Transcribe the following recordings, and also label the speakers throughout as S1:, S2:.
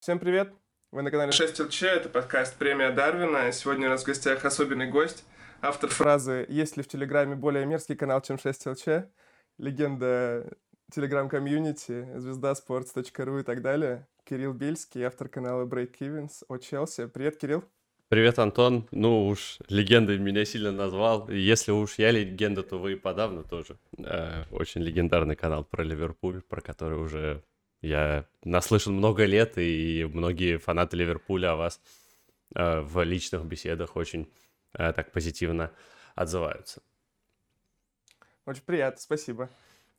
S1: Всем привет! Вы на канале 6 ЛЧ, это подкаст «Премия Дарвина». Сегодня у нас в гостях особенный гость, автор фразы «Есть ли в Телеграме более мерзкий канал, чем 6 ЛЧ?» Легенда Телеграм-комьюнити, звезда sports.ru и так далее. Кирилл Бельский, автор канала Breakeven's о Челси. Привет, Кирилл!
S2: Привет, Антон. Ну уж легендой меня сильно назвал. Если уж я легенда, то вы подавно тоже. Э, очень легендарный канал про Ливерпуль, про который уже я наслышан много лет, и многие фанаты Ливерпуля о вас э, в личных беседах очень э, так позитивно отзываются.
S1: Очень приятно, спасибо.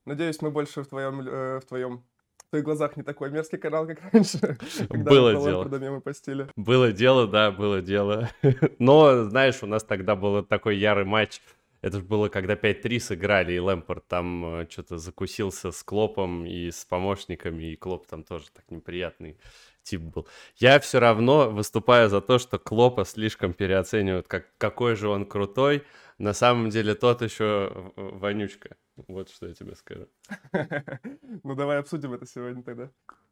S1: Надеюсь, мы больше в твоем, э, в твоем в твоих глазах не такой мерзкий канал, как раньше.
S2: Было дело.
S1: мемы постили.
S2: Было дело, да, было дело. Но, знаешь, у нас тогда был такой ярый матч это же было, когда 5-3 сыграли, и Лэмпорт там э, что-то закусился с Клопом и с помощниками, и Клоп там тоже так неприятный тип был. Я все равно выступаю за то, что Клопа слишком переоценивают, как, какой же он крутой. На самом деле тот еще вонючка. Вот что я тебе скажу.
S1: Ну давай обсудим это сегодня тогда.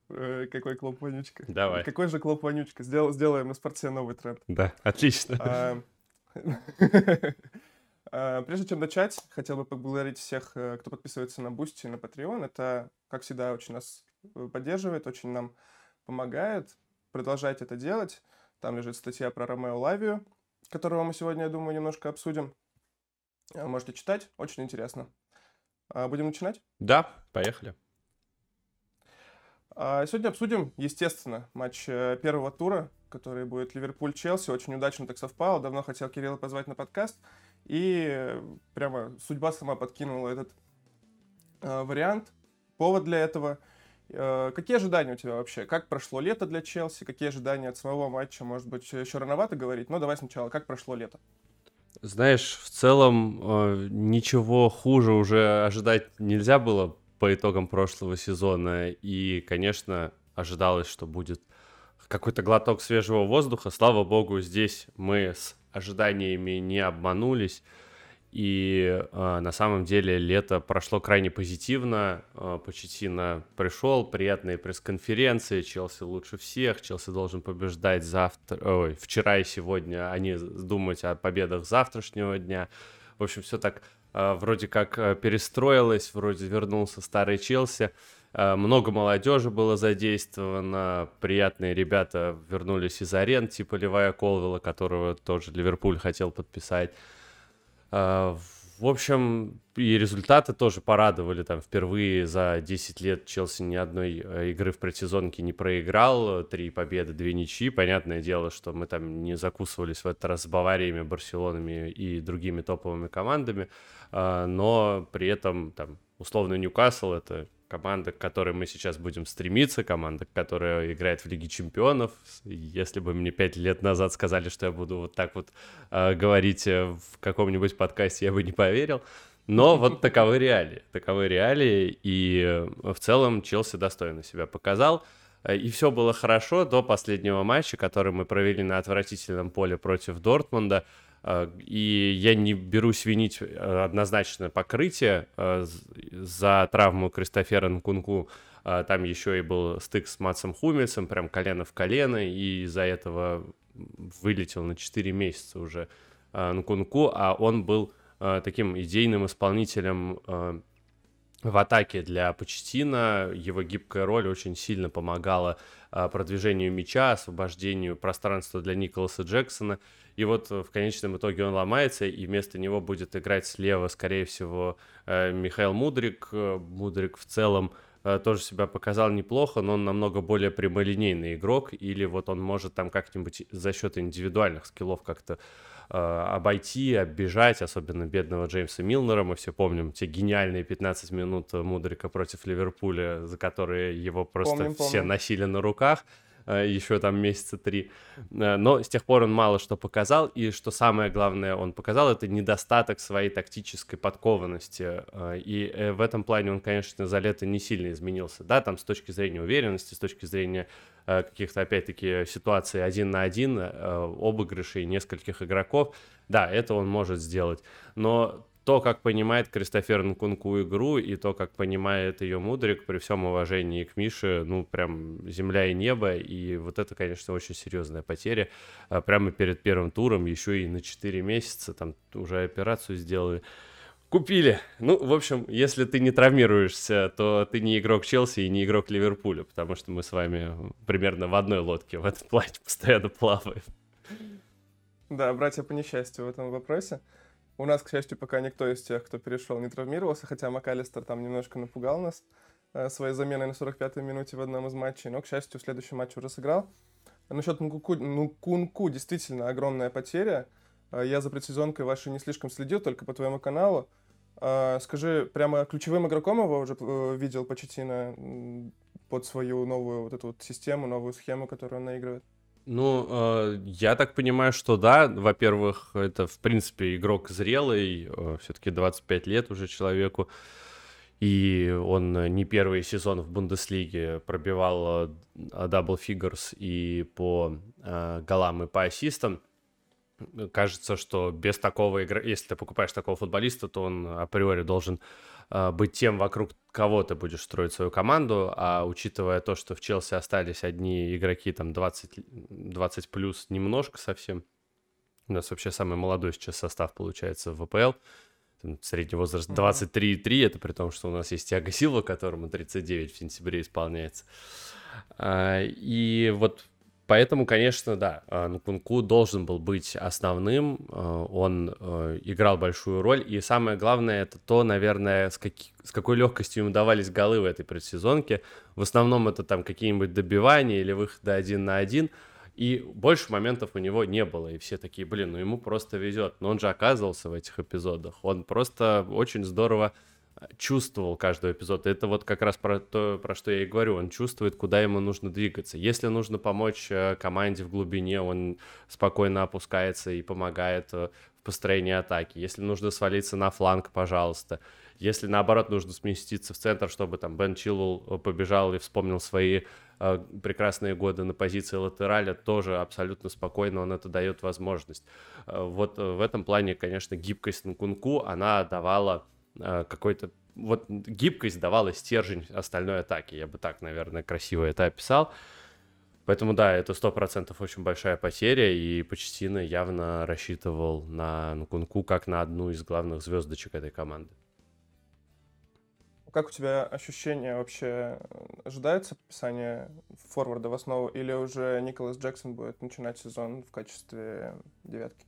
S1: Э, какой Клоп вонючка?
S2: Давай.
S1: Какой же Клоп вонючка? Сделаем на спорте новый тренд.
S2: Да, отлично.
S1: А, А, прежде чем начать, хотел бы поблагодарить всех, э, кто подписывается на Boosty и на Patreon. Это, как всегда, очень нас э, поддерживает, очень нам помогает. Продолжайте это делать. Там лежит статья про Ромео Лавию, которую мы сегодня, я думаю, немножко обсудим. А, можете читать, очень интересно. А, будем начинать?
S2: Да, поехали.
S1: Сегодня обсудим, естественно, матч э, первого тура, который будет Ливерпуль-Челси. Очень удачно так совпало. Давно хотел Кирилла позвать на подкаст. И прямо судьба сама подкинула этот э, вариант, повод для этого. Э, какие ожидания у тебя вообще? Как прошло лето для Челси? Какие ожидания от самого матча? Может быть, еще рановато говорить? Но давай сначала, как прошло лето?
S2: Знаешь, в целом э, ничего хуже уже ожидать нельзя было по итогам прошлого сезона. И, конечно, ожидалось, что будет какой-то глоток свежего воздуха. Слава богу, здесь мы с ожиданиями не обманулись. И э, на самом деле лето прошло крайне позитивно. Э, Почетина пришел, приятные пресс-конференции. Челси лучше всех. Челси должен побеждать завтра, ой, вчера и сегодня, а не думать о победах завтрашнего дня. В общем, все так э, вроде как э, перестроилось, вроде вернулся старый Челси. Много молодежи было задействовано, приятные ребята вернулись из аренд, типа Левая Колвилла, которого тоже Ливерпуль хотел подписать. Э, в общем, и результаты тоже порадовали. Там впервые за 10 лет Челси ни одной э, игры в предсезонке не проиграл. Три победы, две ничьи. Понятное дело, что мы там не закусывались в этот раз с Бавариями, Барселонами и другими топовыми командами. Но при этом там условно Ньюкасл это команда, к которой мы сейчас будем стремиться, команда, которая играет в Лиге Чемпионов. Если бы мне пять лет назад сказали, что я буду вот так вот э, говорить э, в каком-нибудь подкасте, я бы не поверил. Но вот таковы реалии. Таковы реалии, и э, в целом Челси достойно себя показал. Э, и все было хорошо до последнего матча, который мы провели на отвратительном поле против Дортмунда. А, и я не берусь винить э, однозначно покрытие э, за травму Кристофера Нкунку. Там еще и был стык с Матсом Хумельсом, прям колено в колено, и из-за этого вылетел на 4 месяца уже Нкунку, а он был таким идейным исполнителем в атаке для Почтина. Его гибкая роль очень сильно помогала продвижению мяча, освобождению пространства для Николаса Джексона. И вот в конечном итоге он ломается, и вместо него будет играть слева, скорее всего, э, Михаил Мудрик. Э, Мудрик в целом э, тоже себя показал неплохо, но он намного более прямолинейный игрок, или вот он может там как-нибудь за счет индивидуальных скиллов как-то э, обойти, оббежать, особенно бедного Джеймса Милнера. Мы все помним те гениальные 15 минут Мудрика против Ливерпуля, за которые его просто помним, все помним. носили на руках. Э, еще там месяца три. Э, но с тех пор он мало что показал, и что самое главное он показал, это недостаток своей тактической подкованности. Э, и в этом плане он, конечно, за лето не сильно изменился. Да, там с точки зрения уверенности, с точки зрения каких-то, опять-таки, ситуаций один на один, обыгрышей нескольких игроков, да, это он может сделать. Но то, как понимает Кристофер Нкунку игру, и то, как понимает ее Мудрик, при всем уважении к Мише, ну, прям земля и небо, и вот это, конечно, очень серьезная потеря. А прямо перед первым туром, еще и на 4 месяца, там уже операцию сделали. Купили. Ну, в общем, если ты не травмируешься, то ты не игрок Челси и не игрок Ливерпуля, потому что мы с вами примерно в одной лодке в этом плане постоянно плаваем.
S1: Да, братья по несчастью в этом вопросе. У нас, к счастью, пока никто из тех, кто перешел, не травмировался, хотя МакАлистер там немножко напугал нас э, своей заменой на 45-й минуте в одном из матчей, но, к счастью, следующий матч уже сыграл. Насчет Нкунку, Нкунку действительно огромная потеря. Э, я за предсезонкой вашей не слишком следил, только по твоему каналу. Э, скажи, прямо ключевым игроком его уже видел Почеттино под свою новую вот эту вот систему, новую схему, которую он наигрывает?
S2: Ну, э, я так понимаю, что да. Во-первых, это, в принципе, игрок зрелый, э, все-таки 25 лет уже человеку. И он не первый сезон в Бундеслиге пробивал double figures и по э, голам, и по ассистам. Кажется, что без такого игрока, если ты покупаешь такого футболиста, то он априори должен э, быть тем, вокруг кого ты будешь строить свою команду, а учитывая то, что в Челси остались одни игроки там 20, 20 плюс немножко совсем, у нас вообще самый молодой сейчас состав получается в ВПЛ, средний возраст 23,3, это при том, что у нас есть Тиаго Силва, которому 39 в сентябре исполняется. А, и вот Поэтому, конечно, да, а, Нкунку должен был быть основным, а, он э, играл большую роль, и самое главное, это то, наверное, с, каки, с какой легкостью ему давались голы в этой предсезонке. В основном это там какие-нибудь добивания или выходы один на один, и больше моментов у него не было, и все такие, блин, ну ему просто везет. Но он же оказывался в этих эпизодах, он просто очень здорово чувствовал каждый эпизод. Это вот как раз про то, про что я и говорю. Он чувствует, куда ему нужно двигаться. Если нужно помочь э, команде в глубине, он спокойно опускается и помогает э, в построении атаки. Если нужно свалиться на фланг, пожалуйста. Если наоборот нужно сместиться в центр, чтобы там Бен Чилл э, побежал и вспомнил свои прекрасные годы на позиции латераля, тоже абсолютно спокойно он это дает возможность. Вот в этом плане, конечно, гибкость Нкунку, она давала какой-то вот гибкость давала стержень остальной атаки. Я бы так, наверное, красиво это описал. Поэтому да, это сто процентов очень большая потеря, и Почтина явно рассчитывал на Нкунку как на одну из главных звездочек этой команды.
S1: Как у тебя ощущения вообще? Ожидается подписание форварда в основу, или уже Николас Джексон будет начинать сезон в качестве девятки?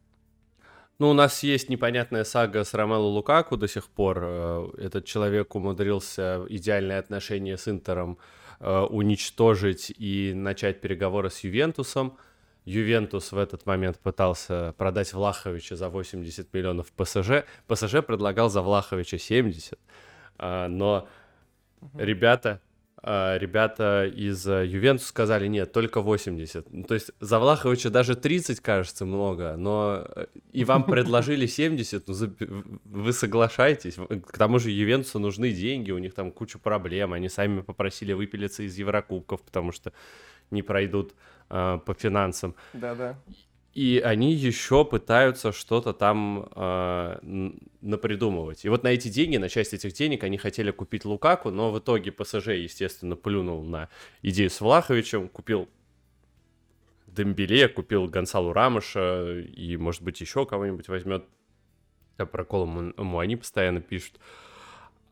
S2: Ну, у нас есть непонятная сага с Ромело Лукаку до сих пор. Э, этот человек умудрился идеальные отношения с Интером э, уничтожить и начать переговоры с Ювентусом. Ювентус в этот момент пытался продать Влаховича за 80 миллионов ПСЖ. ПСЖ предлагал за Влаховича 70. Э, но ребята ребята из э, Ювентуса сказали, нет, только 80. Ну, то есть за Влаховича даже 30, кажется, много, но э, и вам предложили 70, ну, вы соглашаетесь. К тому же Ювентусу нужны деньги, у них там куча проблем, они сами попросили выпилиться из Еврокубков, потому что не пройдут э, по финансам.
S1: Да-да
S2: и они еще пытаются что-то там э, напридумывать. И вот на эти деньги, на часть этих денег они хотели купить Лукаку, но в итоге ПСЖ, естественно, плюнул на идею с Влаховичем, купил Дембеле, купил Гонсалу Рамыша и, может быть, еще кого-нибудь возьмет. Я про Колому они постоянно пишут.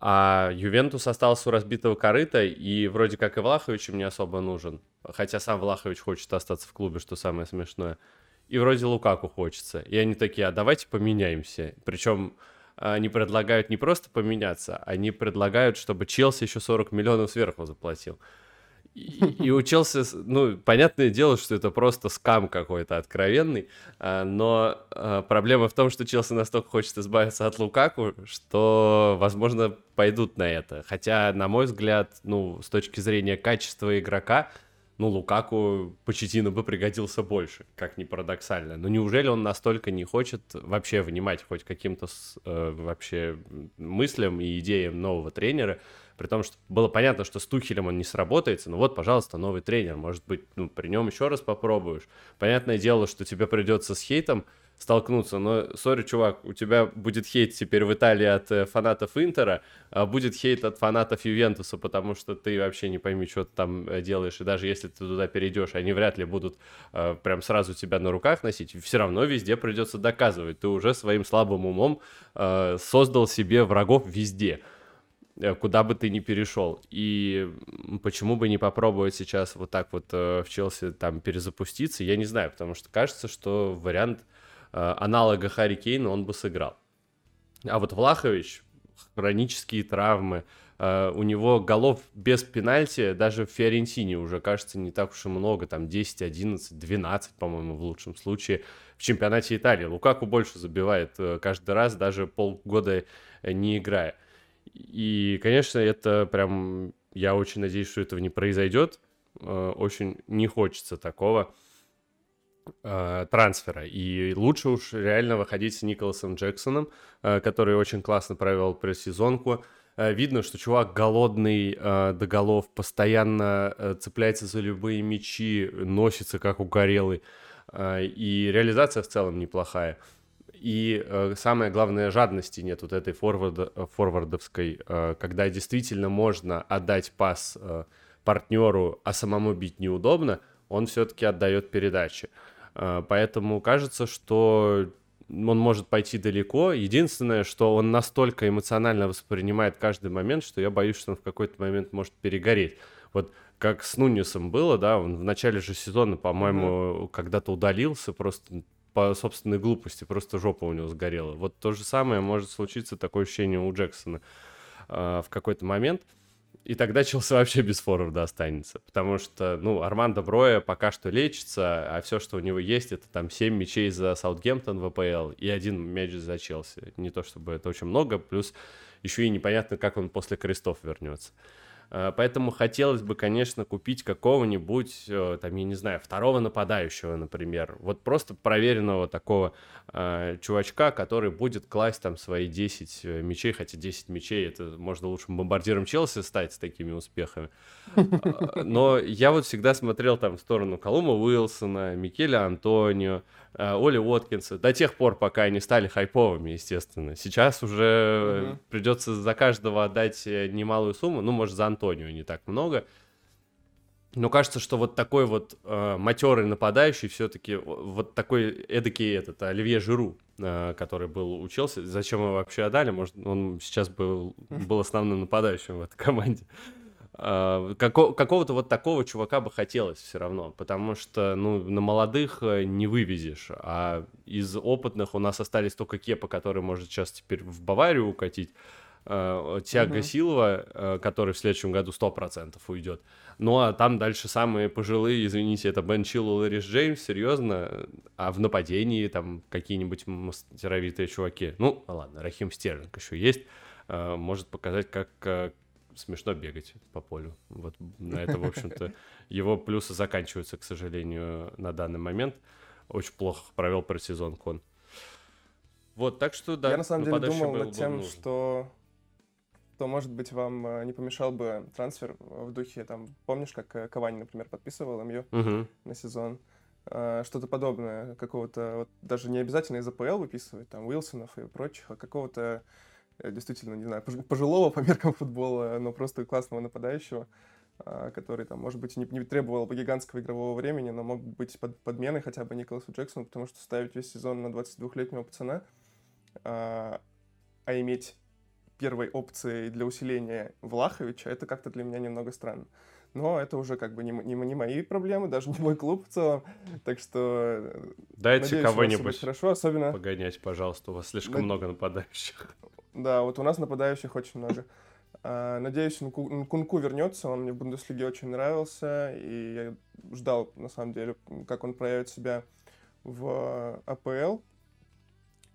S2: А Ювентус остался у разбитого корыта, и вроде как и Влахович им не особо нужен. Хотя сам Влахович хочет остаться в клубе, что самое смешное и вроде Лукаку хочется. И они такие, а давайте поменяемся. Причем они предлагают не просто поменяться, они предлагают, чтобы Челси еще 40 миллионов сверху заплатил. И, и у Челси, ну, понятное дело, что это просто скам какой-то откровенный, а, но а, проблема в том, что Челси настолько хочет избавиться от Лукаку, что, возможно, пойдут на это. Хотя, на мой взгляд, ну, с точки зрения качества игрока, ну, Лукаку Почетину бы пригодился больше, как ни парадоксально. Но неужели он настолько не хочет вообще внимать хоть каким-то э, вообще мыслям и идеям нового тренера, при том, что было понятно, что с Тухелем он не сработается, но вот, пожалуйста, новый тренер, может быть, ну, при нем еще раз попробуешь. Понятное дело, что тебе придется с Хейтом столкнуться. Но, сори, чувак, у тебя будет хейт теперь в Италии от э, фанатов Интера, а будет хейт от фанатов Ювентуса, потому что ты вообще не пойми, что ты там э, делаешь. И даже если ты туда перейдешь, они вряд ли будут э, прям сразу тебя на руках носить. Все равно везде придется доказывать. Ты уже своим слабым умом э, создал себе врагов везде э, куда бы ты ни перешел. И почему бы не попробовать сейчас вот так вот в Челси там перезапуститься, я не знаю, потому что кажется, что вариант аналога Харри Кейна он бы сыграл. А вот Влахович, хронические травмы, Uh, у него голов без пенальти даже в Фиорентине уже, кажется, не так уж и много, там 10, 11, 12, по-моему, в лучшем случае в чемпионате Италии. Лукаку больше забивает uh, каждый раз, даже полгода не играя. И, конечно, это прям, я очень надеюсь, что этого не произойдет. Очень не хочется такого э, трансфера. И лучше уж реально выходить с Николасом Джексоном, э, который очень классно провел пресс-сезонку. Э, видно, что чувак голодный э, до голов, постоянно э, цепляется за любые мячи, носится как угорелый. Э, и реализация в целом неплохая. И э, самое главное, жадности нет вот этой форвард, форвардовской, э, когда действительно можно отдать пас э, партнеру, а самому бить неудобно, он все-таки отдает передачи. А, поэтому кажется, что он может пойти далеко. Единственное, что он настолько эмоционально воспринимает каждый момент, что я боюсь, что он в какой-то момент может перегореть. Вот как с Нунисом было, да, он в начале же сезона, по-моему, mm-hmm. когда-то удалился просто по собственной глупости, просто жопа у него сгорела. Вот то же самое может случиться, такое ощущение у Джексона э, в какой-то момент. И тогда Челси вообще без форварда останется. Потому что, ну, Армандо Броя пока что лечится, а все, что у него есть, это там 7 мячей за Саутгемптон в АПЛ и один мяч за Челси. Не то чтобы это очень много, плюс еще и непонятно, как он после крестов вернется. Э, поэтому хотелось бы, конечно, купить какого-нибудь, э, там, я не знаю, второго нападающего, например. Вот просто проверенного такого э, чувачка, который будет класть там свои 10 э, мячей, хотя 10 мячей, это можно лучше бомбардиром Челси стать с такими успехами. Но я вот всегда смотрел там в сторону Колума Уилсона, Микеля Антонио, Оли Уоткинса до тех пор, пока они стали хайповыми, естественно. Сейчас уже mm-hmm. придется за каждого отдать э, немалую сумму, ну, может, за Антонио не так много. Но кажется, что вот такой вот э, матерый нападающий все-таки вот такой эдакий этот Оливье Жиру, э, который был учился. Зачем его вообще отдали? Может, он сейчас был, был основным нападающим в этой команде. А, како, какого-то вот такого чувака бы хотелось все равно, потому что, ну, на молодых э, не вывезешь, а из опытных у нас остались только Кепа, который может сейчас теперь в Баварию укатить, а, Тиаго угу. Силова, э, который в следующем году 100% уйдет. Ну, а там дальше самые пожилые, извините, это Бен Чилл и Рис Джеймс, серьезно, а в нападении там какие-нибудь мастеровитые чуваки. Ну, ладно, Рахим Стерлинг еще есть, э, может показать, как смешно бегать по полю. Вот на это, в общем-то, его плюсы заканчиваются, к сожалению, на данный момент. Очень плохо провел предсезон Кон. Вот, так что, да.
S1: Я на самом деле думал над тем, что то, может быть, вам э, не помешал бы трансфер в духе, там, помнишь, как э, Кавани, например, подписывал МЮ угу. на сезон? Э, что-то подобное, какого-то, вот, даже не обязательно из АПЛ выписывать, там, Уилсонов и прочих, а какого-то действительно, не знаю, пожилого по меркам футбола, но просто классного нападающего, а, который там, может быть, не, не требовал бы гигантского игрового времени, но мог быть под, подменой хотя бы Николасу Джексону, потому что ставить весь сезон на 22-летнего пацана, а, а иметь первой опцией для усиления Влаховича, это как-то для меня немного странно. Но это уже как бы не, не, не мои проблемы, даже не мой клуб в целом. Так что
S2: э, Дайте кого-нибудь хорошо, особенно... погонять, пожалуйста. У вас слишком Над... много нападающих.
S1: Да, вот у нас нападающих очень много. А, надеюсь, Нкунку вернется, он мне в Бундеслиге очень нравился, и я ждал, на самом деле, как он проявит себя в АПЛ.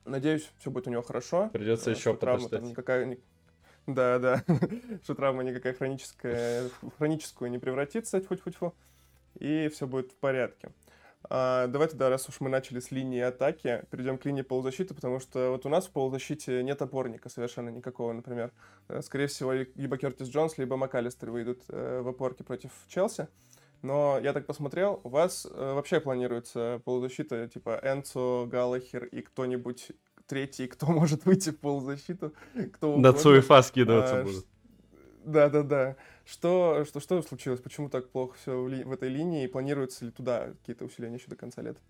S1: Надеюсь, все будет у него хорошо.
S2: Придется еще травма там
S1: никакая, да, да, что травма никакая хроническая, хроническую не превратится, тьфу-тьфу-тьфу, и все будет в порядке. А, давай тогда, раз уж мы начали с линии атаки, перейдем к линии полузащиты, потому что вот у нас в полузащите нет опорника совершенно никакого, например. Э, скорее всего, либо Кертис Джонс, либо МакАлистер выйдут э, в опорке против Челси. Но я так посмотрел, у вас э, вообще планируется полузащита типа Энцо, Галлахер и кто-нибудь третий, кто может выйти в полузащиту. Кто
S2: На Цуефа скидываться а, будут.
S1: Да-да-да. Что, что, что случилось? Почему так плохо все в, ли, в этой линии? И планируется ли туда какие-то усиления еще до конца лета?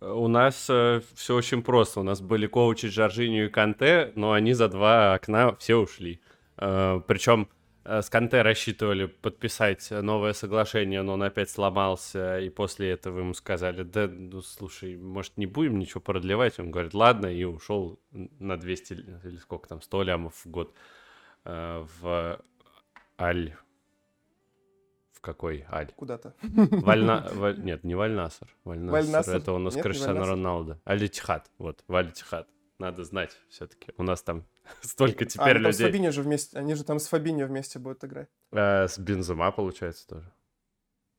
S2: У нас э, все очень просто. У нас были коучи Жоржиню и Канте, но они за два окна все ушли. Э, причем э, с Канте рассчитывали подписать новое соглашение, но он опять сломался, и после этого ему сказали, да, ну, слушай, может, не будем ничего продлевать? Он говорит, ладно, и ушел на 200, или сколько там, 100 лямов в год э, в Аль какой Аль?
S1: Куда-то.
S2: Вальна... Валь... Нет, не Вальнасар. Вальнасар. Вальнасар. Это у нас Криштиану Роналдо. Аль-Тихат. Вот, Валь-Тихат. Надо знать все-таки. У нас там столько а, теперь а, людей.
S1: с Фабиньо же вместе, они же там с Фабиньо вместе будут играть.
S2: А, с Бензема, получается, тоже.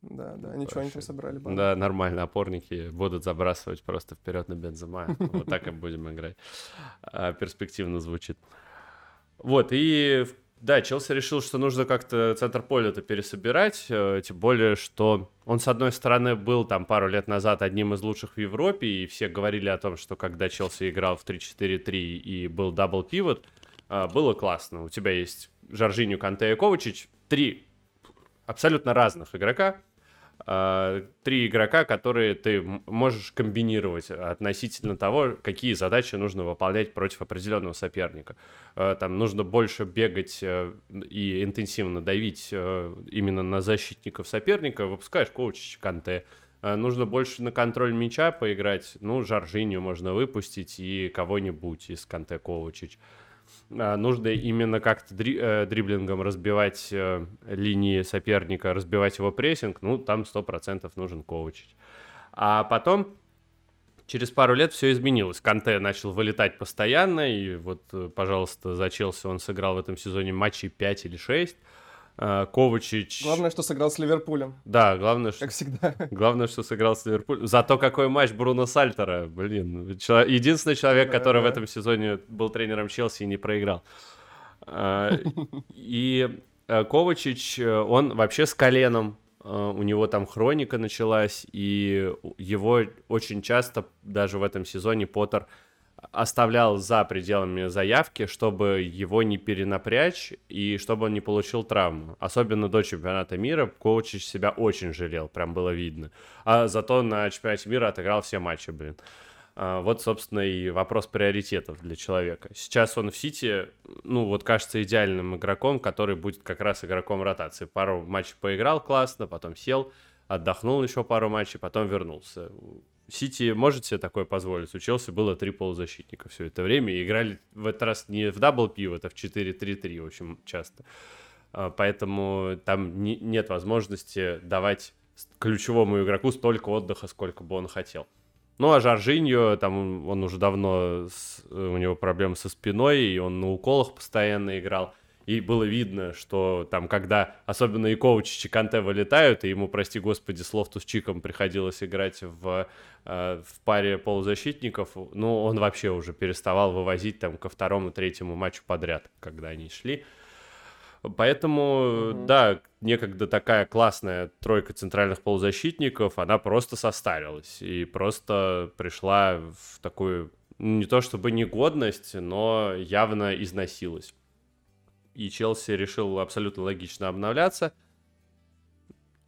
S1: Да, да, ничего они там собрали.
S2: Банда, нормально, опорники будут забрасывать просто вперед на Бензема. Вот так и будем играть. А, перспективно звучит. Вот, и да, Челси решил, что нужно как-то центр поля-то пересобирать, э, тем более, что он, с одной стороны, был там пару лет назад одним из лучших в Европе, и все говорили о том, что когда Челси играл в 3-4-3 и был double pivot, э, было классно. У тебя есть Жоржиню, Канте и Ковачич, три абсолютно разных игрока, три игрока, которые ты можешь комбинировать относительно того, какие задачи нужно выполнять против определенного соперника. А, там нужно больше бегать э, и интенсивно давить э, именно на защитников соперника, выпускаешь коуч Канте. Нужно больше на контроль мяча поиграть, ну, Жоржиню можно выпустить и кого-нибудь из Канте Ковачич. Нужно именно как-то дри, э, дриблингом разбивать э, линии соперника, разбивать его прессинг, ну, там 100% нужен коучить. А потом, через пару лет все изменилось. Канте начал вылетать постоянно, и вот, э, пожалуйста, за Челси он сыграл в этом сезоне матчей 5 или 6. Э, Ковачич...
S1: Главное, что сыграл с Ливерпулем.
S2: Да, главное,
S1: что... Как всегда.
S2: Главное, что сыграл с Ливерпулем. Зато какой матч Бруно Сальтера, блин. Чело... Единственный человек, да, который да. в этом сезоне был тренером Челси и не проиграл. Э, и э, Ковачич, он вообще с коленом. У него там хроника началась, и его очень часто даже в этом сезоне Поттер оставлял за пределами заявки, чтобы его не перенапрячь и чтобы он не получил травму. Особенно до чемпионата мира Коучич себя очень жалел, прям было видно. А зато на чемпионате мира отыграл все матчи, блин. А, вот, собственно, и вопрос приоритетов для человека. Сейчас он в Сити, ну, вот кажется идеальным игроком, который будет как раз игроком ротации. Пару матчей поиграл классно, потом сел, отдохнул еще пару матчей, потом вернулся. Сити может себе такое позволить. У Челси было три полузащитника все это время. И играли в этот раз не в double pivot, а в 4-3-3 очень часто. А, поэтому там не, нет возможности давать ключевому игроку столько отдыха, сколько бы он хотел. Ну, а Жоржиньо, там он уже давно, с, у него проблемы со спиной, и он на уколах постоянно играл. И было видно, что там, когда особенно и Ковачич и Канте вылетают, и ему, прости господи, с Лофтус Чиком приходилось играть в, э, в паре полузащитников, ну, он вообще уже переставал вывозить там ко второму, третьему матчу подряд, когда они шли. Поэтому, mm-hmm. да, некогда такая классная тройка центральных полузащитников, она просто состарилась и просто пришла в такую, ну, не то чтобы негодность, но явно износилась и Челси решил абсолютно логично обновляться.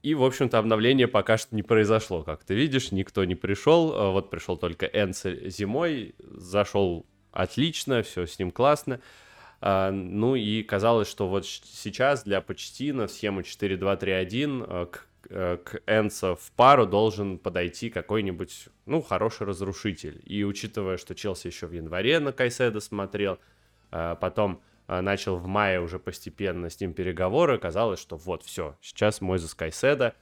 S2: И, в общем-то, обновление пока что не произошло. Как ты видишь, никто не пришел. А вот пришел только Энцель зимой. Зашел отлично, все с ним классно. А, ну и казалось, что вот сейчас для Почтина в схему 4-2-3-1 а, к, э, к Энца в пару должен подойти какой-нибудь, ну, хороший разрушитель. И учитывая, что Челси еще в январе на Кайседа смотрел, потом начал в мае уже постепенно с ним переговоры, казалось, что вот, все, сейчас мой за Скайседа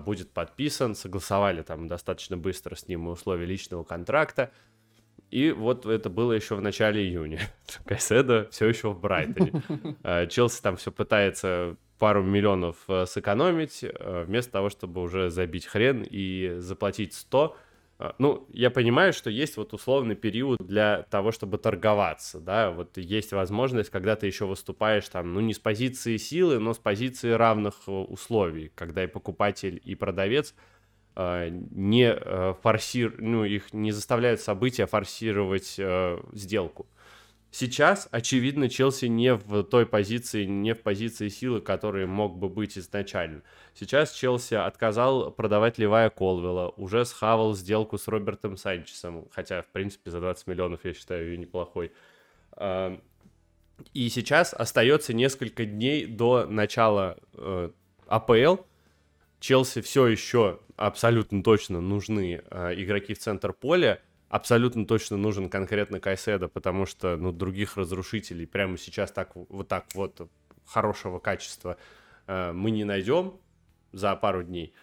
S2: будет подписан, согласовали там достаточно быстро с ним условия личного контракта, и вот это было еще в начале июня. Кайседа все еще в Брайтоне. А, Челси там все пытается пару миллионов э, сэкономить, э, вместо того, чтобы уже забить хрен и заплатить 100, А, ну, я понимаю, что есть вот условный период для того, чтобы торговаться, да, вот есть возможность, когда ты еще выступаешь там, ну, не с позиции силы, но с позиции равных э, условий, когда и покупатель, и продавец э, не э, форсир, ну, их не заставляют события форсировать сделку. Сейчас, очевидно, Челси не в той позиции, не в позиции силы, которой мог бы быть изначально. Сейчас Челси отказал продавать Левая Колвелла, уже схавал сделку с Робертом Санчесом, хотя, в принципе, за 20 миллионов я считаю ее неплохой. И сейчас остается несколько дней до начала э, АПЛ. Челси все еще абсолютно точно нужны э, игроки в центр поля абсолютно точно нужен конкретно Кайседа, потому что, ну, других разрушителей прямо сейчас так вот так вот хорошего качества э, мы не найдем за пару дней.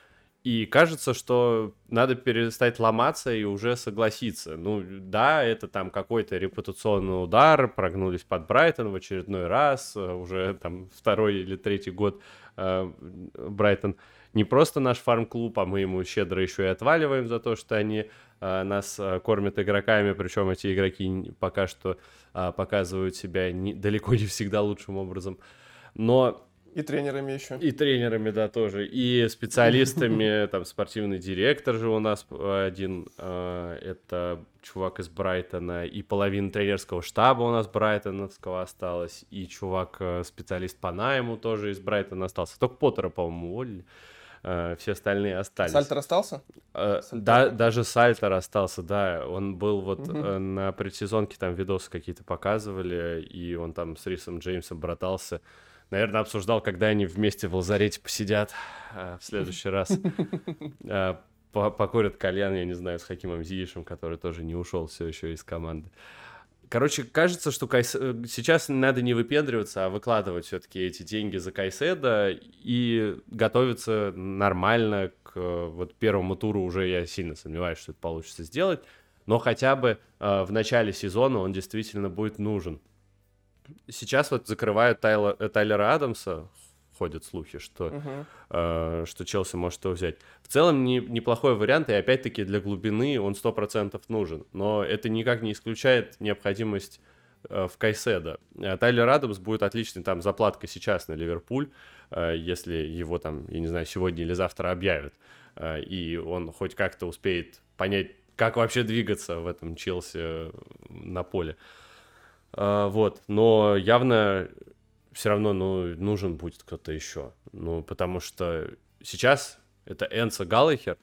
S2: И кажется, что надо перестать ломаться и уже согласиться. Ну, да, это там какой-то репутационный удар, прогнулись под Брайтон в очередной раз, э, уже там второй или третий год э, Брайтон не просто наш фарм-клуб, а мы ему щедро еще и отваливаем за то, что они нас э, кормят игроками, причем эти игроки пока что э, показывают себя не, далеко не всегда лучшим образом. Но
S1: и тренерами еще.
S2: И тренерами, да, тоже. И специалистами, там, спортивный директор же у нас один, это чувак из Брайтона, и половина тренерского штаба у нас брайтоновского осталось, и чувак, специалист по найму тоже из Брайтона остался. Только Поттера, по-моему, уволили. Э, все остальные остались.
S1: Сальтер остался?
S2: Э, да, даже Сальтер остался, да. Он был вот угу. э, на предсезонке, там видосы какие-то показывали, и он там с Рисом Джеймсом братался. Наверное, обсуждал, когда они вместе в лазарете посидят э, в следующий раз. Э, покурят кальян, я не знаю, с Хакимом Зиишем, который тоже не ушел все еще из команды. Короче, кажется, что Кайс... Э, сейчас надо не выпендриваться, а выкладывать все-таки эти деньги за Кайседа и готовиться нормально к э, вот первому туру. Уже я сильно сомневаюсь, что это получится сделать. Но хотя бы э, в начале сезона он действительно будет нужен. Сейчас вот закрывают Тайла, э, Тайлера Адамса, ходят слухи, что, uh-huh. э, что Челси может его взять. В целом не, неплохой вариант, и опять-таки для глубины он 100% нужен. Но это никак не исключает необходимость э, в Кайседа. А Тайлер Адамс будет отличной там заплаткой сейчас на Ливерпуль, э, если его там, я не знаю, сегодня или завтра объявят. Э, и он хоть как-то успеет понять, как вообще двигаться в этом Челси на поле. Uh, вот, но явно все равно, ну, нужен будет кто-то еще. Ну, потому что сейчас это Энса Галлахер,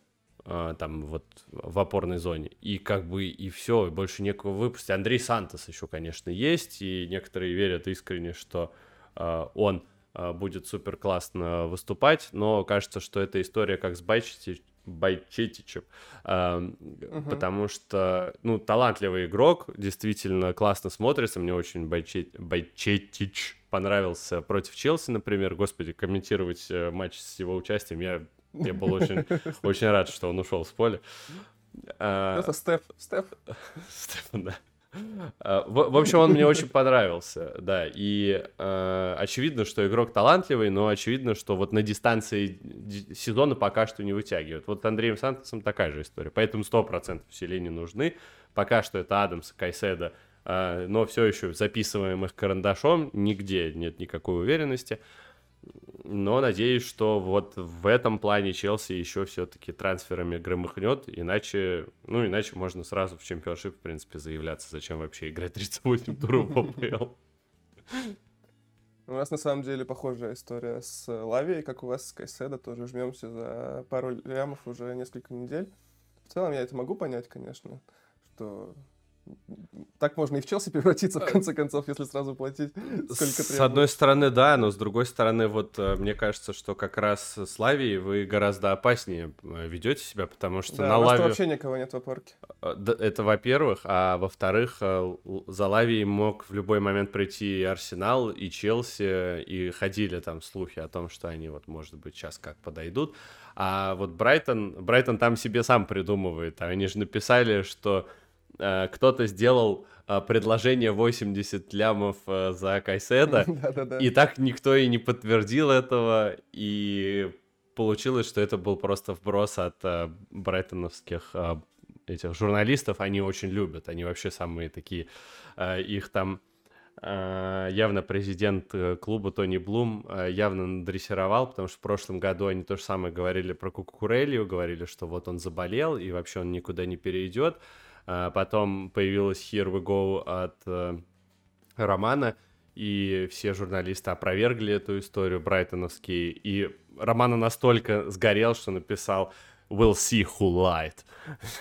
S2: а, там вот в опорной зоне, и как бы и все, больше некого выпустить. Андрей Сантос еще, конечно, есть, и некоторые верят искренне, что а, он а, будет супер классно выступать, но кажется, что эта история как с Байчити, Байчетичем, э, угу. потому что, ну, талантливый игрок, действительно классно смотрится, мне очень Байчет, Байчетич понравился против Челси, например, господи, комментировать э, матч с его участием, я, я был очень, очень рад, что он ушел с поля.
S1: Это Стеф, Стеф.
S2: Стеф, да. А, в, в общем, он мне очень понравился, да. И э, очевидно, что игрок талантливый, но очевидно, что вот на дистанции сезона пока что не вытягивает. Вот Андреем Сантосом такая же история. Поэтому 100% усиления нужны. Пока что это Адамс, Кайседа, э, но все еще записываем их карандашом, нигде нет никакой уверенности но надеюсь, что вот в этом плане Челси еще все-таки трансферами громыхнет, иначе, ну, иначе можно сразу в чемпионшип, в принципе, заявляться, зачем вообще играть 38 туров в АПЛ.
S1: У нас на самом деле похожая история с Лавией, как у вас с Кайседо, тоже жмемся за пару лямов уже несколько недель. В целом я это могу понять, конечно, что так можно и в Челси превратиться, в э, конце концов, если сразу платить сколько требуется.
S2: С одной стороны, да, но с другой стороны, вот э, мне кажется, что как раз с Лавией вы гораздо опаснее э, ведете себя, потому что
S1: да,
S2: на Лаве...
S1: вообще никого нет в опорке.
S2: Это во-первых, а во-вторых, за Лавией мог в любой момент прийти и Арсенал, и Челси, и ходили там слухи о том, что они вот, может быть, сейчас как подойдут. А вот Брайтон, Брайтон там себе сам придумывает. Они же написали, что Э, кто-то сделал э, предложение 80 лямов э, за Кайседа, и так никто и не подтвердил этого, и получилось, что это был просто вброс от брайтоновских этих журналистов они очень любят. Они вообще самые такие, э, их там э, явно президент э, клуба Тони Блум э, явно надрессировал, потому что в прошлом году они то же самое говорили про Кукурелью, говорили, что вот он заболел и вообще он никуда не перейдет. А потом появилась Here We Go от э, Романа, и все журналисты опровергли эту историю брайтоновские, и Романа настолько сгорел, что написал We'll see who lied.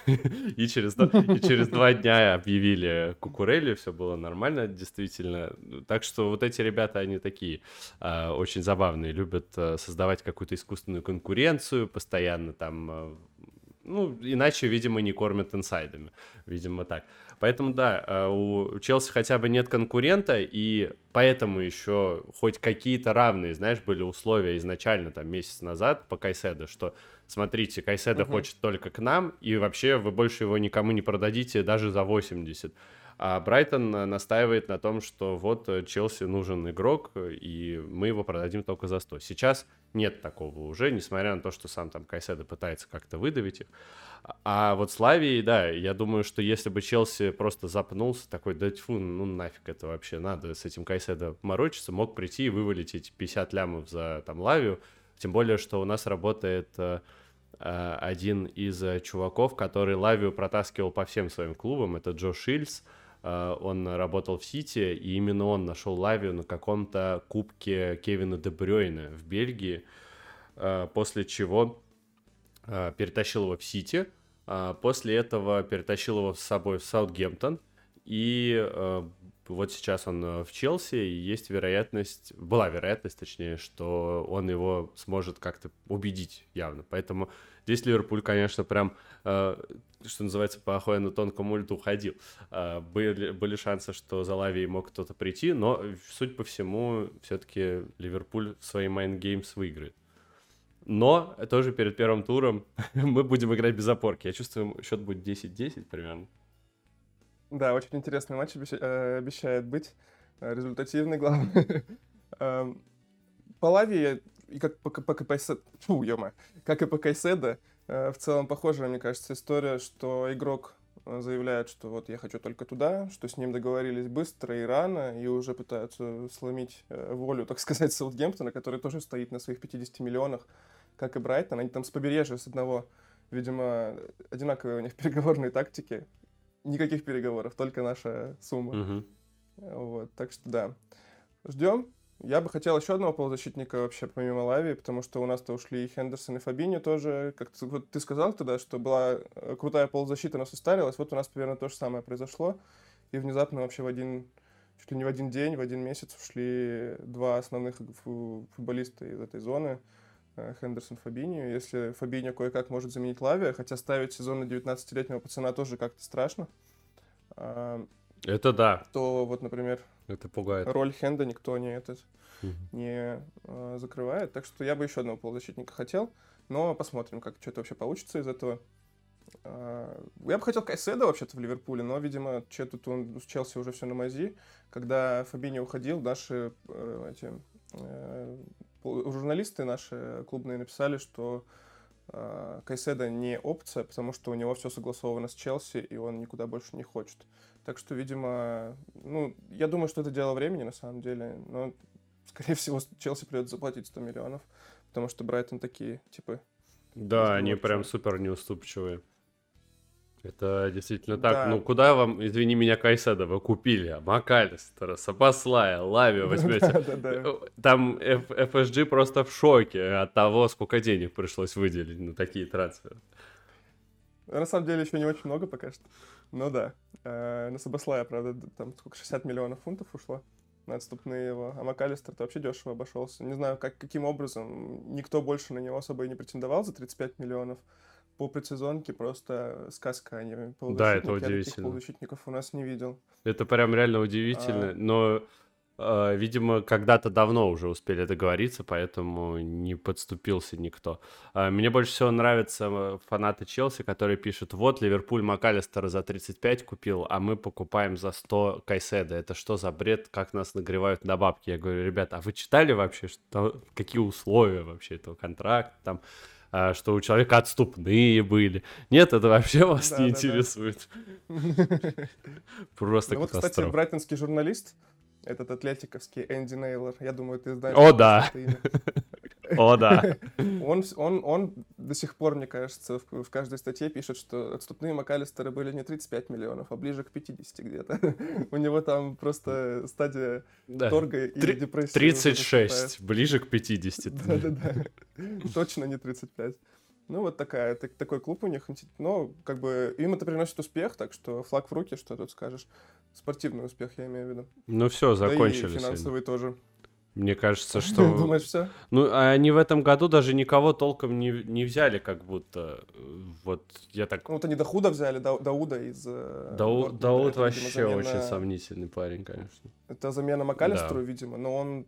S2: и, через, и через два дня объявили Кукурели, все было нормально, действительно. Так что вот эти ребята, они такие э, очень забавные, любят э, создавать какую-то искусственную конкуренцию, постоянно там э, ну, иначе, видимо, не кормят инсайдами. Видимо, так. Поэтому, да, э, у Челси хотя бы нет конкурента, и поэтому еще хоть какие-то равные, знаешь, были условия изначально, там, месяц назад по Кайседо, что, смотрите, Кайседо угу. хочет только к нам, и вообще вы больше его никому не продадите даже за 80. А Брайтон настаивает на том, что вот э, Челси нужен игрок, и мы его продадим только за 100. Сейчас нет такого уже, несмотря на то, что сам там Кайседо пытается как-то выдавить их. А вот Славии, да, я думаю, что если бы Челси просто запнулся, такой, да тьфу, ну нафиг это вообще надо с этим Кайседо морочиться, мог прийти и вывалить эти 50 лямов за там Лавию, тем более, что у нас работает э, э, один из чуваков, который Лавию протаскивал по всем своим клубам, это Джо Шильц, Э, он работал в Сити, и именно он нашел Лавию на каком-то кубке Кевина Дебрёйна в Бельгии, э, после чего э, перетащил его в Сити, после этого перетащил его с собой в Саутгемптон, и вот сейчас он в Челси, и есть вероятность, была вероятность, точнее, что он его сможет как-то убедить явно. Поэтому здесь Ливерпуль, конечно, прям что называется, по охуенно тонкому льду ходил. А, были, были шансы, что за Лавией мог кто-то прийти, но, суть по всему, все-таки Ливерпуль свои Games выиграет. Но тоже перед первым туром мы будем играть без опорки. Я чувствую, счет будет 10-10 примерно.
S1: Да, очень интересный матч э, обещает быть. Э, результативный, главное. Эм, по Лавии, и как по, по, по, фу, как и по Кайседо, Э, в целом похожая, мне кажется, история, что игрок э, заявляет, что вот я хочу только туда, что с ним договорились быстро и рано, и уже пытаются сломить э, волю, так сказать, Саутгемптона, который тоже стоит на своих 50 миллионах, как и Брайтон. Они там с побережья с одного, видимо, одинаковые у них переговорные тактики. Никаких переговоров, только наша сумма.
S2: Угу.
S1: Вот, так что да. Ждем. Я бы хотел еще одного полузащитника вообще, помимо Лави, потому что у нас-то ушли и Хендерсон, и Фабини тоже. Как ты, вот ты сказал тогда, что была э, крутая полузащита, но состарилась. Вот у нас примерно то же самое произошло. И внезапно вообще в один, чуть ли не в один день, в один месяц ушли два основных футболиста из этой зоны. Э, Хендерсон, Фабини. Если Фабини кое-как может заменить Лави, хотя ставить сезон на 19-летнего пацана тоже как-то страшно. А,
S2: Это да.
S1: То вот, например,
S2: это пугает.
S1: Роль Хенда никто не, этот, угу. не э, закрывает. Так что я бы еще одного полузащитника хотел. Но посмотрим, как что-то вообще получится из этого. Э, я бы хотел Кайседа вообще-то в Ливерпуле, но, видимо, что-то тут он с Челси уже все на мази. Когда Фабини уходил, наши э, эти, э, журналисты наши клубные написали, что э, Кайседа не опция, потому что у него все согласовано с Челси, и он никуда больше не хочет. Так что, видимо, ну, я думаю, что это дело времени на самом деле, но, скорее всего, Челси придется заплатить 100 миллионов, потому что Брайтон такие, типа...
S2: Да, они прям супер неуступчивые. Это действительно так. Да. Ну, куда вам, извини меня, Кайседа вы купили? Макалистера, Сапаслая, Лави возьмете. Там FSG просто в шоке от того, сколько денег пришлось выделить на такие трансферы.
S1: На самом деле еще не очень много пока что. Ну да. Э, на Сабаслая, правда, там сколько, 60 миллионов фунтов ушло на отступные его. А МакАлистер-то вообще дешево обошелся. Не знаю, как, каким образом. Никто больше на него особо и не претендовал за 35 миллионов. По предсезонке просто сказка, они а
S2: Да, это удивительно.
S1: полузащитников у нас не видел.
S2: Это прям реально удивительно. А... Но видимо, когда-то давно уже успели договориться, поэтому не подступился никто. Э, мне больше всего нравятся э, фанаты Челси, которые пишут, вот, Ливерпуль Макалистера за 35 купил, а мы покупаем за 100 Кайседа. Это что за бред, как нас нагревают на бабки? Я говорю, ребята, а вы читали вообще, что, какие условия вообще этого контракта? Там а, что у человека отступные были. Нет, это вообще вас
S1: Да,
S2: не
S1: да, да.
S2: интересует. Просто
S1: Ну вот, кстати,
S2: катастрофа.
S1: брайтонский журналист, этот атлетиковский Энди Нейлор, я думаю, ты знаешь.
S2: О,
S1: что
S2: да. О, да.
S1: Он, он, он до сих пор, мне кажется, в, в каждой статье пишет, что отступные МакАлистера были не 35 миллионов, а ближе к 50 где-то. У него там просто стадия
S2: Да.
S1: торга и
S2: Три-
S1: депрессии. уже
S2: 36, ближе к 50.
S1: Да-да-да. Точно не 35. Ну, вот такая, так- такой клуб у них. Но, как бы, им это приносит успех, так что флаг в руки, что тут скажешь. Спортивный успех, я имею в виду.
S2: Ну все,
S1: Да и
S2: закончили сегодня.
S1: финансовый тоже.
S2: Мне кажется, что...
S1: Думаешь, все?
S2: Ну, а они в этом году даже никого толком не, не взяли, как будто. э, Вот я так...
S1: Ну, вот они Дахуда взяли, Дау- Дауда из... э,
S2: Дау-. Дауд
S1: Это, видимо,
S2: вообще
S1: замена-
S2: очень сомнительный парень, конечно.
S1: Это замена МакАлистеру, видимо, но он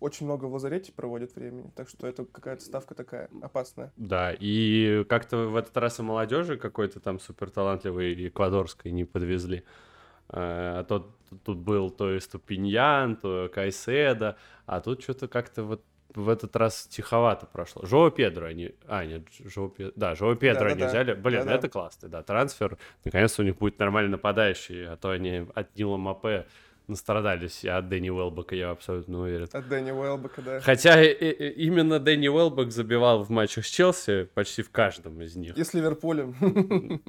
S1: очень много в лазарете проводит времени, так что это какая-то ставка такая опасная.
S2: Да, и как-то в этот раз и молодежи какой-то там супер талантливой эквадорской не подвезли. А то тут был то Эступиньян, то Кайседа, а тут что-то как-то вот в этот раз тиховато прошло. Жоу Педро они... А, нет, Жоу Педро... Да, Жоу Педро они
S1: Да-да-да.
S2: взяли. Блин,
S1: Да-да.
S2: это классно, да, трансфер. Наконец-то у них будет нормальный нападающий, а то они от Нила Мапе настрадались, от Дэнни Уэлбека я абсолютно уверен.
S1: От Дэнни Уэлбека, да.
S2: Хотя именно Дэнни Уэлбек забивал в матчах с Челси почти в каждом из них.
S1: И с Ливерпулем.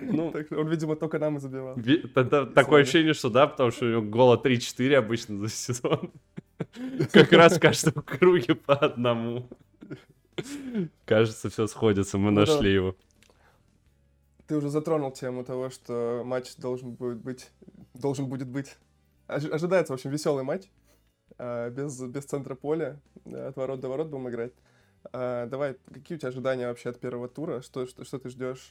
S2: Ну,
S1: Он, видимо, только нам и забивал.
S2: такое ощущение, что да, потому что у него гола 3-4 обычно за сезон. Как раз в каждом круге по одному. Кажется, все сходится, мы
S1: Ну
S2: нашли его.
S1: Ты уже затронул тему того, что матч должен будет быть, должен будет быть. Ожи- Ожидается, в общем, веселый матч. а, Без, без центра поля. да, От ворот до ворот будем играть. А, Давай, какие у тебя ожидания вообще от первого тура? Что, что, что ты ждешь?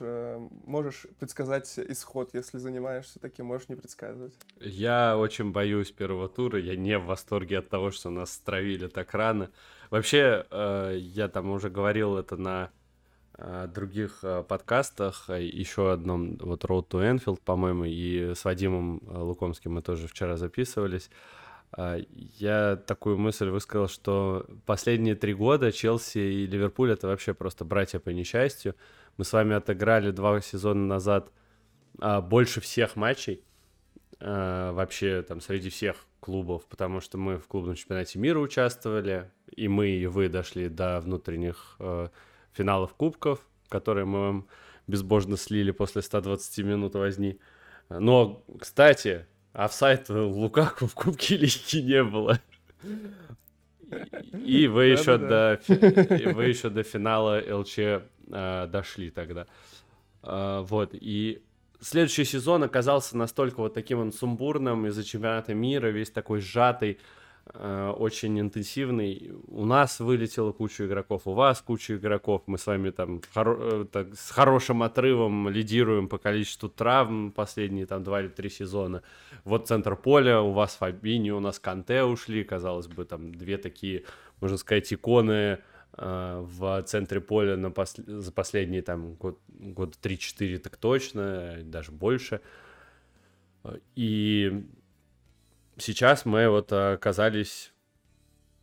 S1: Можешь предсказать исход, если занимаешься таким, можешь не предсказывать.
S2: Я очень боюсь первого тура, я не в восторге от того, что нас стравили так рано. Вообще, э, я там уже говорил это на э, других э, подкастах, э, еще одном, вот Road to Enfield, по-моему, и с Вадимом э, Лукомским мы тоже вчера записывались. Я такую мысль высказал, что последние три года Челси и Ливерпуль это вообще просто братья по несчастью. Мы с вами отыграли два сезона назад а, больше всех матчей вообще там среди всех клубов, потому что мы в клубном чемпионате мира участвовали, и мы, и вы дошли до внутренних э, финалов кубков, которые мы вам безбожно слили после 120 минут возни. Но, кстати, офсайд Лукаку в Кубке Лиги не было. И вы еще до вы еще до финала ЛЧ э, дошли тогда. А, Вот, и следующий сезон оказался настолько вот таким он сумбурным из-за чемпионата мира, весь такой сжатый, очень интенсивный. У нас вылетела куча игроков, у вас куча игроков. Мы с вами там хоро- э, так, с хорошим отрывом лидируем по количеству травм последние там два или три сезона. Вот центр поля, у вас Фабини, у нас Канте ушли, казалось бы, там две такие, можно сказать, иконы э, в центре поля на пос- за последние там год, года 3-4 так точно, даже больше. И сейчас мы вот оказались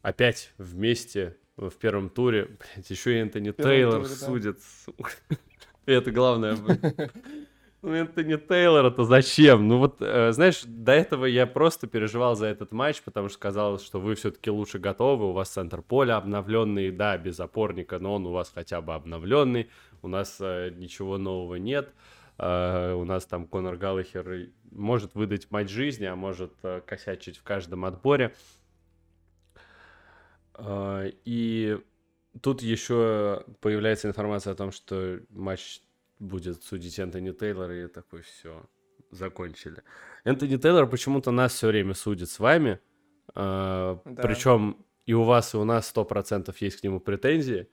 S2: опять вместе в первом туре. Блять, еще и Энтони Тейлор
S1: туре, да.
S2: судит. сука. И это главное. Ну, Энтони Тейлор, это зачем? Ну вот, э, знаешь, до этого я просто переживал за этот матч, потому что казалось, что вы все-таки лучше готовы, у вас центр поля обновленный, да, без опорника, но он у вас хотя бы обновленный, у нас э, ничего нового нет, Э, у нас там Конор Галлахер может выдать матч жизни, а может э, косячить в каждом отборе. Э, И тут еще появляется информация о том, что матч будет судить Энтони Тейлор, и такой, все, закончили. Энтони Тейлор почему-то нас все время судит с вами,
S1: Да.
S2: причем и у вас, и у нас 100% есть к нему претензии.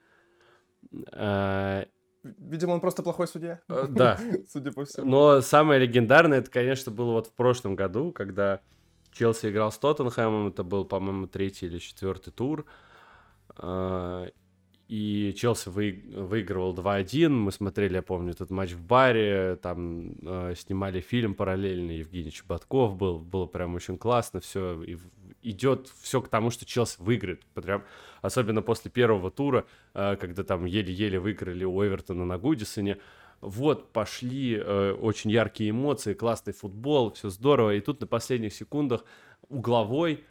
S1: Видимо, он просто плохой судья.
S2: э, Да,
S1: Судя по всему.
S2: но самое легендарное, это, конечно, было вот в прошлом году, когда Челси играл с Тоттенхэмом, это был, по-моему, третий или четвертый тур, А, и Челси вы- выигрывал 2-1, мы смотрели, я помню, этот матч в баре, там э, снимали фильм параллельно, Евгений Чеботков был, было прям очень классно все, и, идет все к тому, что Челси выиграет. Прям, особенно после первого тура, э, когда там еле-еле выиграли у Эвертона на Гудисоне. Вот, пошли э, очень яркие эмоции, классный футбол, все здорово. И тут на последних секундах угловой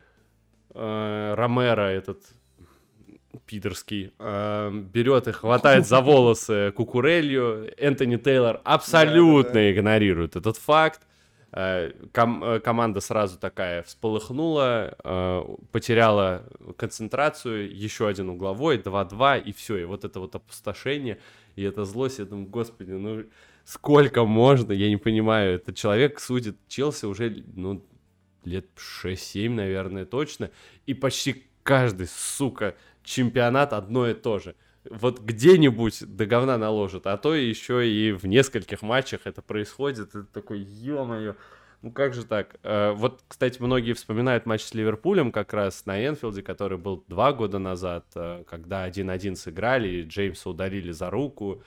S2: э, Ромеро, этот пидорский, э, берет и хватает за волосы Кукурелью. Энтони Тейлор абсолютно да, да, да. игнорирует этот факт. Э, ком- э, команда сразу такая всполыхнула, э, потеряла концентрацию, еще один угловой, 2-2, и все. И вот это вот опустошение, и эта злость, я думаю, господи, ну сколько можно, я не понимаю. Этот человек судит Челси уже, ну, лет 6-7, наверное, точно. И почти каждый, сука, чемпионат одно и то же. Вот где-нибудь до говна наложат, а то еще и в нескольких матчах это происходит. Это такой, ё-моё, ну как же так? Э, вот, кстати, многие вспоминают матч с Ливерпулем как раз на Энфилде, который был два года назад, э, когда 1-1 сыграли, Джеймса ударили за руку.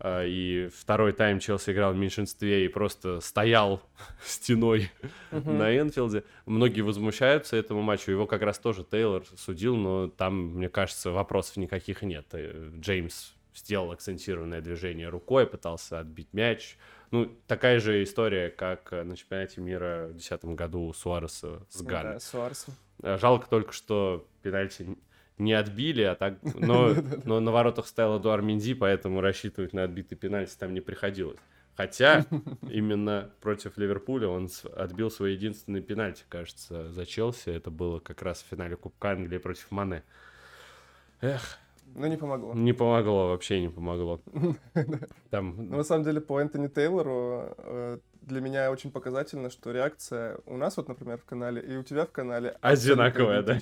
S2: А, и второй тайм Челси играл в меньшинстве и просто стоял стеной uh-huh. на Энфилде. Многие возмущаются этому матчу. Его как раз тоже Тейлор судил, но там, мне кажется, вопросов никаких нет. Э, Джеймс сделал акцентированное движение рукой, пытался отбить мяч. Ну, такая же история, как на чемпионате мира в 2010 году у Суареса с Ганой. Да,
S1: Суареса.
S2: Жалко только, что пенальти не отбили, а так, но, но на воротах стоял Эдуар Минди, поэтому рассчитывать на отбитый пенальти там не приходилось. Хотя именно против Ливерпуля он отбил свой единственный пенальти, кажется, за Челси. Это было как раз в финале Кубка Англии против Мане. Эх.
S1: Ну, не помогло.
S2: Не помогло, вообще не помогло.
S1: Там... Ну, на самом деле, по Энтони Тейлору э, для меня очень показательно, что реакция у нас вот, например, в канале и у тебя в канале
S2: одинаковая, да?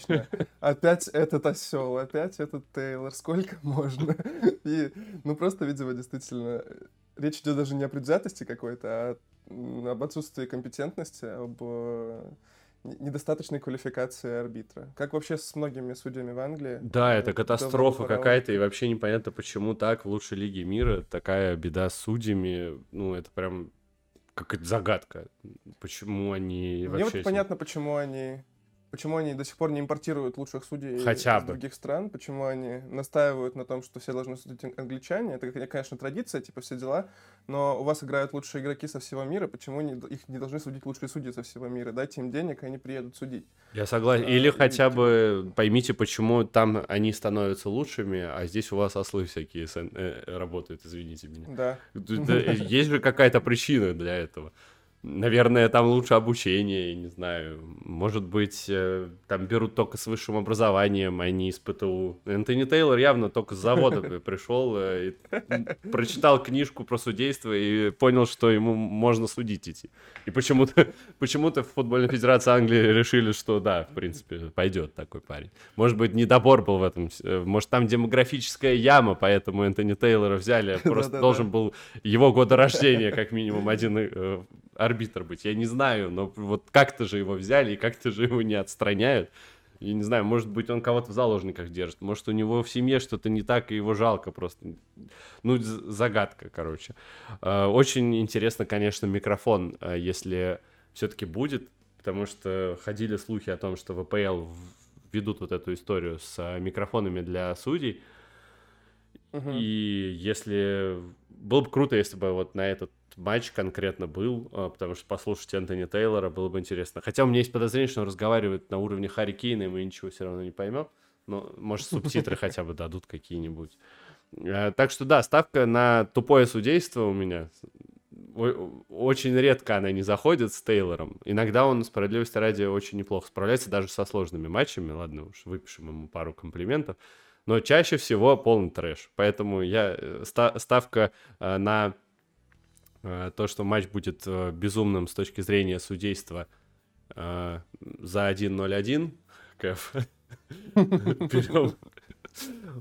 S1: Опять этот осел, опять этот Тейлор, сколько можно? И, ну, просто, видимо, действительно, речь идет даже не о предвзятости какой-то, а об отсутствии компетентности, об э, недостаточной квалификации арбитра. Как вообще с многими судьями в Англии?
S2: Да, это катастрофа какая-то, и вообще непонятно, почему так в лучшей лиге мира такая беда с судьями. Ну, это прям какая-то загадка. Почему они
S1: Мне вообще... вот понятно, почему они Почему они до сих пор не импортируют лучших судей
S2: Хотя
S1: из бы. других стран? Почему они настаивают на том, что все должны судить англичане? Это, конечно, традиция, типа все дела, но у вас играют лучшие игроки со всего мира, почему они, их не должны судить лучшие судьи со всего мира? Дайте им денег, и они приедут судить.
S2: Я согласен. Или а, хотя типа... бы поймите, почему там они становятся лучшими, а здесь у вас ослы всякие э, работают, извините меня.
S1: Да.
S2: Есть же какая-то причина для этого. Наверное, там лучше обучение, не знаю. Может быть, э, там берут только с высшим образованием, а не из ПТУ. Энтони Тейлор явно только с завода пришел, э, прочитал книжку про судейство и понял, что ему можно судить идти. И почему-то почему в футбольной федерации Англии решили, что да, в принципе, пойдет такой парень. Может быть, недобор был в этом. Э, может, там демографическая яма, поэтому Энтони Тейлора взяли. Просто должен был его года рождения, как минимум, один арбитр быть. Я не знаю, но вот как-то же его взяли и как-то же его не отстраняют. Я не знаю, может быть, он кого-то в заложниках держит. Может, у него в семье что-то не так, и его жалко просто. Ну, загадка, короче. А, очень интересно, конечно, микрофон, а, если все-таки будет, потому что ходили слухи о том, что ВПЛ ведут вот эту историю с а, микрофонами для судей. Угу. И если... Было бы круто, если бы вот на этот матч конкретно был, а, потому что послушать Антони Тейлора было бы интересно. Хотя у меня есть подозрение, что он разговаривает на уровне Харри Кейна, и мы ничего все равно не поймем. Но, может, субтитры хотя бы дадут какие-нибудь. А, так что да, ставка на тупое судейство у меня. Очень редко она не заходит с Тейлором. Иногда он, справедливости ради, очень неплохо справляется, даже со сложными матчами. Ладно, уж выпишем ему пару комплиментов. Но чаще всего полный трэш. Поэтому я э, ставка э, на то, что матч будет э, безумным с точки зрения судейства э, за 1-0-1, Кэф, берем.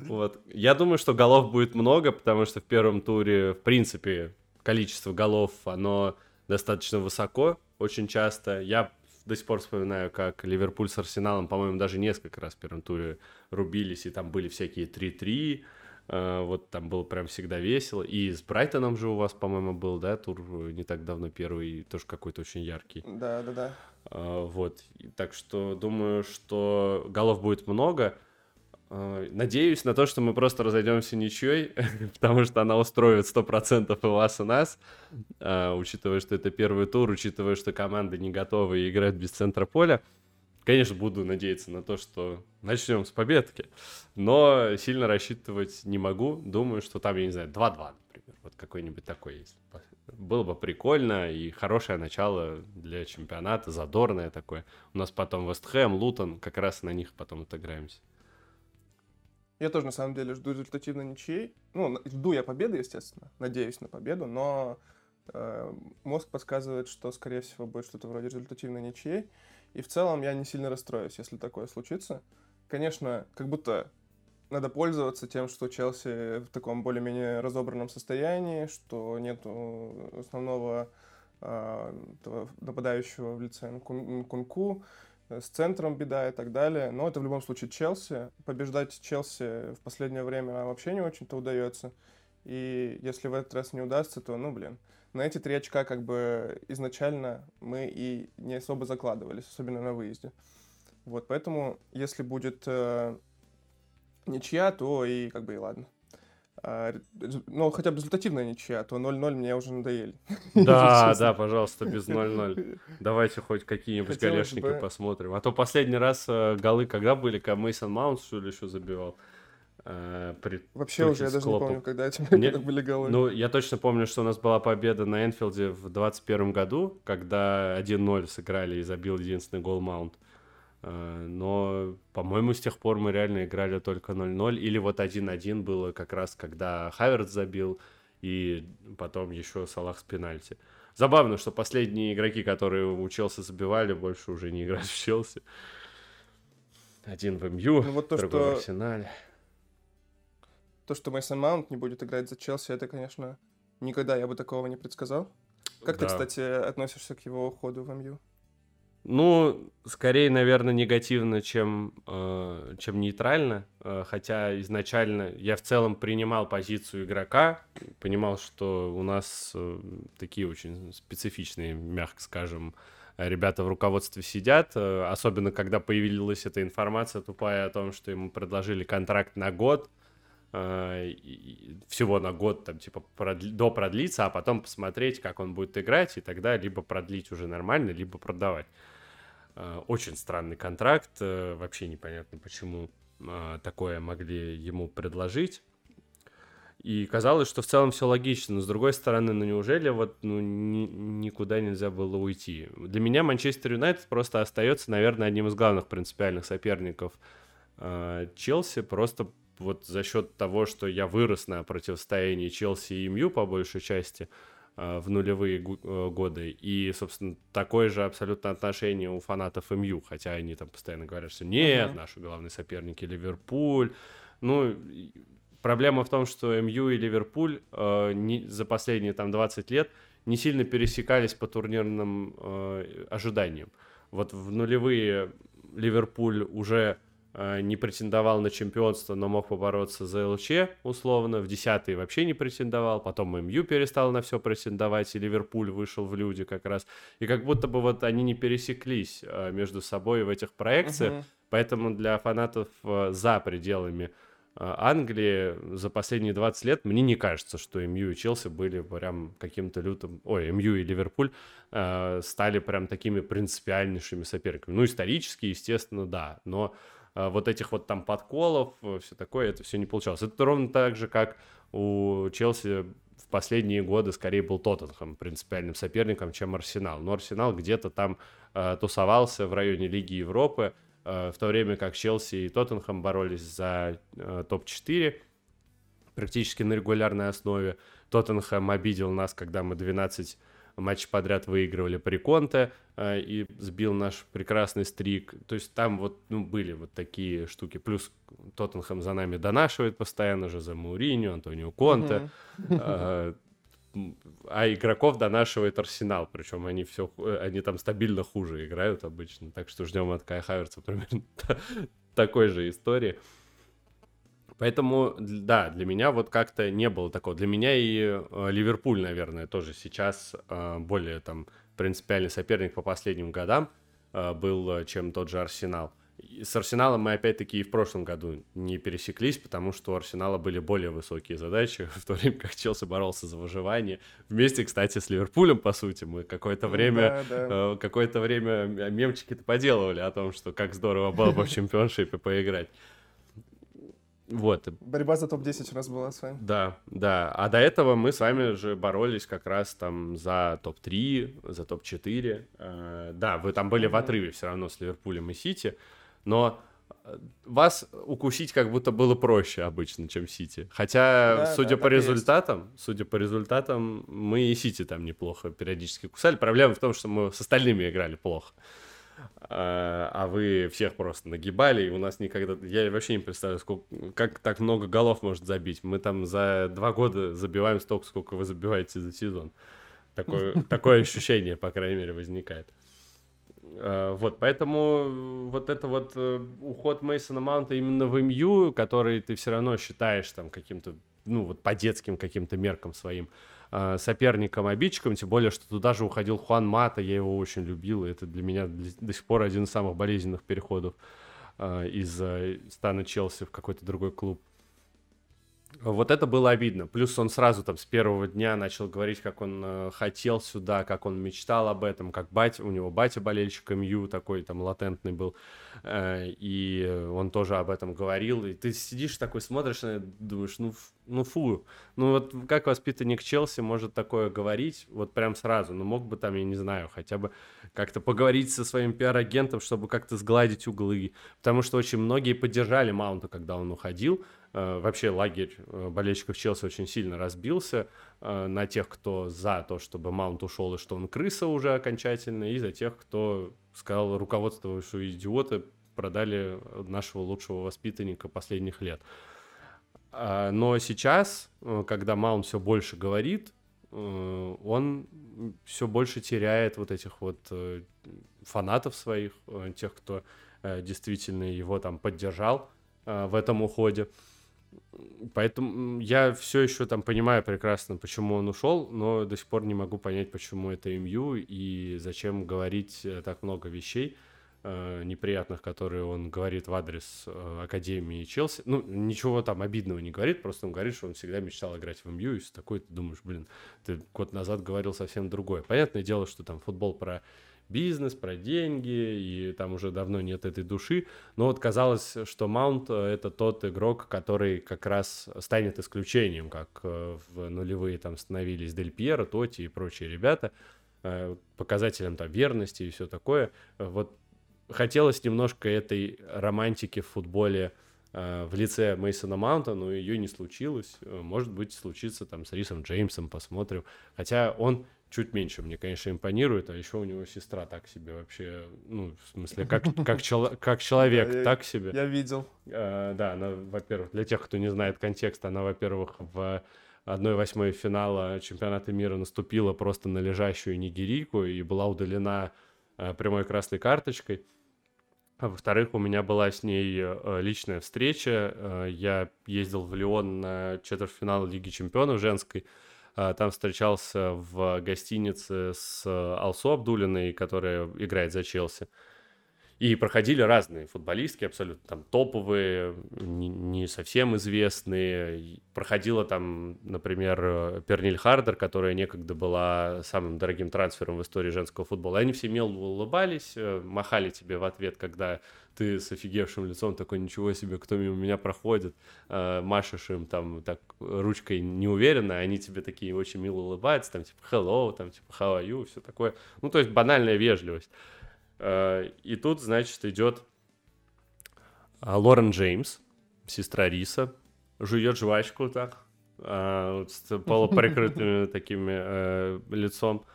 S2: Вот. Я думаю, что голов будет много, потому что в первом туре, в принципе, количество голов, оно достаточно высоко очень часто. Я до сих пор вспоминаю, как Ливерпуль с Арсеналом, по-моему, даже несколько раз в первом туре рубились, и там были всякие 3-3, Э, вот там было прям всегда весело. И с Брайтоном же у вас, по-моему, был, да, тур не так давно первый, тоже какой-то очень яркий.
S1: Да, да, да.
S2: Вот. Так что думаю, что голов будет много. Надеюсь на то, что мы просто разойдемся ничьей, потому что она устроит 100% и вас, и нас, учитывая, что это первый тур, учитывая, что команды не готовы и играют без центра поля. Конечно, буду надеяться на то, что начнем с победки, но сильно рассчитывать не могу. Думаю, что там, я не знаю, 2-2, например, вот какой-нибудь такой есть. Было бы прикольно и хорошее начало для чемпионата, задорное такое. У нас потом Вестхэм, Лутон, как раз на них потом отыграемся.
S1: Я тоже, на самом деле, жду результативной ничьей. Ну, жду я победы, естественно, надеюсь на победу, но э, мозг подсказывает, что, скорее всего, будет что-то вроде результативной ничьей. И в целом я не сильно расстроюсь, если такое случится. Конечно, как будто надо пользоваться тем, что Челси в таком более-менее разобранном состоянии, что нету основного э, нападающего в лице Кунку, с центром беда и так далее. Но это в любом случае Челси. Побеждать Челси в последнее время вообще не очень-то удается. И если в этот раз не удастся, то, ну, блин, на эти три очка как бы изначально мы и не особо закладывались, особенно на выезде. Вот, поэтому если будет э, ничья, то и как бы и ладно. А, ну, хотя бы результативная ничья, то 0-0 мне уже надоели.
S2: Да, да, пожалуйста, без 0-0. Давайте хоть какие-нибудь голешники посмотрим. А то последний раз э, голы когда были? Мейсон Маунт, что ли, еще забивал?
S1: Э, при Вообще уже, я даже не помню, когда эти Мне... были голы.
S2: Ну, я точно помню, что у нас была победа на Энфилде в 21 году, когда 1-0 сыграли и забил единственный гол Маунт. Э, но, по-моему, с тех пор мы реально играли только 0-0. Или вот 1-1 было как раз, когда Хаверт забил, и потом еще Салах с пенальти. Забавно, что последние игроки, которые у Челси забивали, больше уже не играют в Челси. Один в МЮ, ну, вот то, другой что... в Арсенале
S1: то, что Мейсон Маунт не будет играть за Челси, это, конечно, никогда я бы такого не предсказал. Как да. ты, кстати, относишься к его уходу в МЮ?
S2: Ну, скорее, наверное, негативно, чем, э, чем нейтрально. Э, хотя изначально я в целом принимал позицию игрока, понимал, что у нас э, такие очень специфичные, мягко скажем, ребята в руководстве сидят, э, особенно когда появилась эта информация тупая о том, что ему предложили контракт на год, всего на год, там, типа, продли, до продлиться, а потом посмотреть, как он будет играть, и тогда либо продлить уже нормально, либо продавать. Э, очень странный контракт, э, вообще непонятно, почему такое могли ему предложить. И казалось, что в целом все логично, но с другой стороны, ну неужели вот ну, ни, никуда нельзя было уйти? Для меня Манчестер Юнайтед просто остается, наверное, одним из главных принципиальных соперников Челси, просто вот за счет того, что я вырос на противостоянии Челси и МЮ по большей части э, в нулевые э, годы, и, собственно, такое же абсолютно отношение у фанатов МЮ, хотя они там постоянно говорят, что нет, uh-huh. наши главные соперники Ливерпуль. Ну, проблема в том, что МЮ и Ливерпуль э, не, за последние там 20 лет не сильно пересекались по турнирным э, ожиданиям. Вот в нулевые Ливерпуль уже не претендовал на чемпионство, но мог побороться за ЛЧ, условно. В десятый вообще не претендовал. Потом МЮ перестал на все претендовать, и Ливерпуль вышел в люди как раз. И как будто бы вот они не пересеклись э, между собой в этих проекциях. Uh-huh. Поэтому для фанатов э, за пределами Англии за последние 20 лет мне не кажется, что МЮ и Челси были прям каким-то лютым... Ой, МЮ и Ливерпуль э, стали прям такими принципиальнейшими соперниками. Ну, исторически, естественно, да, но вот этих вот там подколов, э, все такое, это все не получалось. Это ровно так же, как у Челси в последние годы скорее был Тоттенхэм принципиальным соперником, чем Арсенал. Но Арсенал где-то там э, тусовался в районе Лиги Европы, э, в то время как Челси и Тоттенхэм боролись за э, топ-4 практически на регулярной основе. Тоттенхэм обидел нас, когда мы 12 матч подряд выигрывали при Конте э, и сбил наш прекрасный стрик. То есть там вот ну, были вот такие штуки. Плюс Тоттенхэм за нами донашивает постоянно же за Мауриню, Антонио Конте. Э, а игроков донашивает Арсенал, причем они все, они там стабильно хуже играют обычно, так что ждем от Кая Хаверца примерно такой же истории. Поэтому, да, для меня вот как-то не было такого. Для меня и э, Ливерпуль, наверное, тоже сейчас э, более там принципиальный соперник по последним годам э, был, чем тот же Арсенал. И с Арсеналом мы опять-таки и в прошлом году не пересеклись, потому что у Арсенала были более высокие задачи, в то время как Челси боролся за выживание. Вместе, кстати, с Ливерпулем, по сути, мы какое-то время, да, да. Э, какое-то время мемчики-то поделывали о том, что как здорово было бы в чемпионшипе поиграть. Вот.
S1: Борьба за топ-10 у нас была с вами.
S2: Да, да. А до этого мы с вами же боролись как раз там за топ-3, за топ-4. Э, да, вы там были в отрыве все равно с Ливерпулем и Сити, но э, вас укусить как будто было проще обычно, чем Сити. Хотя, да, судя да, по результатам, есть. судя по результатам, мы и Сити там неплохо периодически кусали. Проблема в том, что мы с остальными играли плохо. А, а вы всех просто нагибали, и у нас никогда... Я вообще не представляю, сколько... как так много голов может забить. Мы там за два года забиваем столько, сколько вы забиваете за сезон. Такое, такое ощущение, по крайней мере, возникает. А, вот, поэтому вот это вот э, уход Мейсона Маунта именно в МЮ, который ты все равно считаешь там каким-то, ну вот по детским каким-то меркам своим, э, соперником, обидчиком, тем более, что туда же уходил Хуан Мата, я его очень любил, и это для меня до сих пор один из самых болезненных переходов э, из э, стана Челси в какой-то другой клуб. Вот это было обидно. Плюс он сразу там с первого дня начал говорить, как он э, хотел сюда, как он мечтал об этом, как батя, у него батя болельщик МЮ такой там латентный был, э, и он тоже об этом говорил. И ты сидишь такой, смотришь это, думаешь, ну, ну фу, ну вот как воспитанник Челси может такое говорить, вот прям сразу, ну мог бы там, я не знаю, хотя бы как-то поговорить со своим пиар-агентом, чтобы как-то сгладить углы, потому что очень многие поддержали Маунта, когда он уходил, вообще лагерь э, болельщиков Челси очень сильно разбился э, на тех, кто за то, чтобы Маунт ушел и что он крыса уже окончательно, и за тех, кто сказал руководство, что идиоты продали нашего лучшего воспитанника последних лет. А, но сейчас, когда Маунт все больше говорит, он все больше теряет вот этих вот фанатов своих, тех, кто действительно его там поддержал в этом уходе. Поэтому я все еще там понимаю прекрасно, почему он ушел, но до сих пор не могу понять, почему это МЮ и зачем говорить э, так много вещей э, неприятных, которые он говорит в адрес э, Академии Челси. Ну, ничего там обидного не говорит, просто он говорит, что он всегда мечтал играть в МЮ, и такой ты думаешь, блин, ты год назад говорил совсем другое. Понятное дело, что там футбол про бизнес, про деньги, и там уже давно нет этой души. Но вот казалось, что Маунт э, — это тот игрок, который как раз станет исключением, как э, в нулевые там становились Дель Пьеро, Тоти и прочие ребята, э, показателем там верности и все такое. Вот хотелось немножко этой романтики в футболе в лице Мейсона Маунта, но ее не случилось. Может быть, случится там с Рисом Джеймсом, посмотрим. Хотя он чуть меньше мне, конечно, импонирует, а еще у него сестра так себе вообще, ну, в смысле, как, как, чел, как человек да, так себе.
S1: Я видел.
S2: А, да, она, во-первых, для тех, кто не знает контекста, она, во-первых, в 1-8 финала чемпионата мира наступила просто на лежащую нигерийку и была удалена а, прямой красной карточкой. А во-вторых, у меня была с ней а, личная встреча. А, я ездил в Лион на четвертьфинал Лиги чемпионов женской, там встречался в гостинице с Алсу Абдулиной, которая играет за Челси. И проходили разные футболистки, абсолютно там топовые, не, совсем известные. Проходила там, например, Перниль Хардер, которая некогда была самым дорогим трансфером в истории женского футбола. И они все мило улыбались, э, махали тебе в ответ, когда ты с офигевшим лицом такой, ничего себе, кто мимо меня проходит, э, машешь им там так ручкой неуверенно, они тебе такие очень мило улыбаются, там типа hello, там типа how are you, все такое. Ну, то есть банальная вежливость. Э, и тут, значит, идет а, Лорен Джеймс, сестра Риса, жует жвачку так, а, с полуприкрытым такими э, лицом.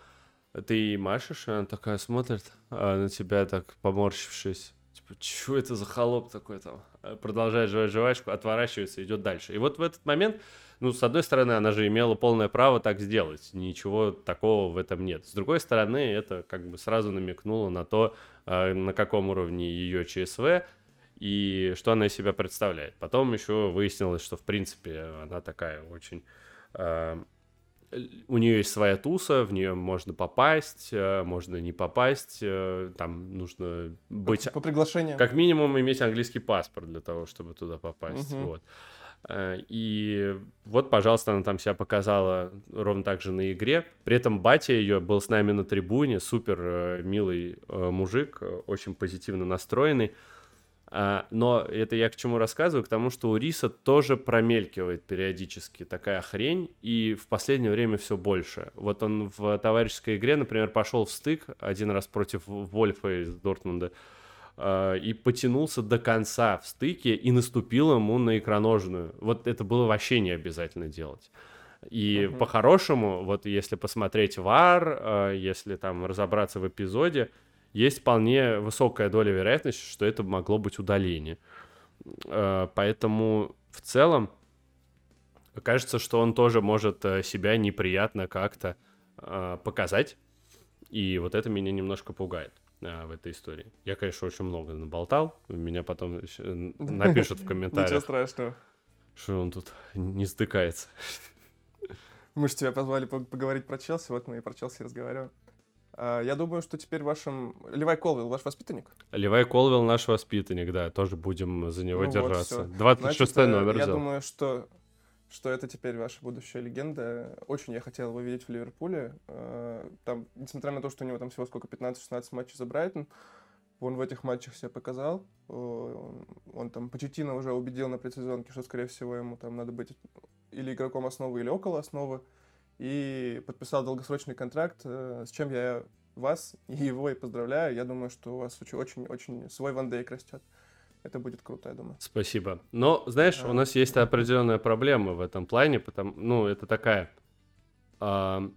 S2: Ты машешь, и она такая смотрит а, на тебя, так поморщившись. Типа, что это за холоп такой там? Продолжает жевать жвачку, отворачивается, идет дальше. И вот в этот момент ну, с одной стороны, она же имела полное право так сделать, ничего такого в этом нет. С другой стороны, это как бы сразу намекнуло на то, а, на каком уровне ее ЧСВ, и что она из себя представляет. Потом еще выяснилось, что в принципе она такая очень... Э, у нее есть своя туса, в нее можно попасть, э, можно не попасть, э, там нужно быть...
S1: По, по приглашению.
S2: Как минимум иметь английский паспорт для того, чтобы туда попасть, угу. вот. Э, и вот, пожалуйста, она там себя показала ровно так же на игре. При этом батя ее был с нами на трибуне, супер милый мужик, очень позитивно настроенный. А, но это я к чему рассказываю? К тому, что у Риса тоже промелькивает периодически такая хрень, и в последнее время все больше. Вот он в товарищеской игре, например, пошел в стык один раз против Вольфа из Дортмунда, а, и потянулся до конца в стыке и наступил ему на икроножную. Вот это было вообще не обязательно делать. И uh-huh. по-хорошему, вот если посмотреть вар, а, если там разобраться в эпизоде, есть вполне высокая доля вероятности, что это могло быть удаление. Э, поэтому в целом кажется, что он тоже может э, себя неприятно как-то э, показать. И вот это меня немножко пугает в этой истории. Я, конечно, очень много наболтал. Меня потом напишут в комментариях.
S1: Ничего страшного.
S2: Что он тут не стыкается.
S1: Мы же тебя позвали поговорить про Челси, вот мы и про Челси разговариваем. А, я думаю, что теперь вашим... Левай Колвилл ваш воспитанник?
S2: Левай Колвилл наш воспитанник, да. Тоже будем за него ну держаться. Вот, 26 Значит, номер
S1: Я
S2: взял.
S1: думаю, что, что это теперь ваша будущая легенда. Очень я хотел его видеть в Ливерпуле. А, там, несмотря на то, что у него там всего сколько, 15-16 матчей за Брайтон, он в этих матчах себя показал. Он, он там Почетина уже убедил на предсезонке, что, скорее всего, ему там надо быть или игроком основы, или около основы и подписал долгосрочный контракт, э, с чем я вас и его и поздравляю. Я думаю, что у вас очень-очень свой Ван Дейк растет. Это будет круто, я думаю.
S2: Спасибо. Но, знаешь, а... у нас есть определенная проблема в этом плане, потому, ну, это такая э,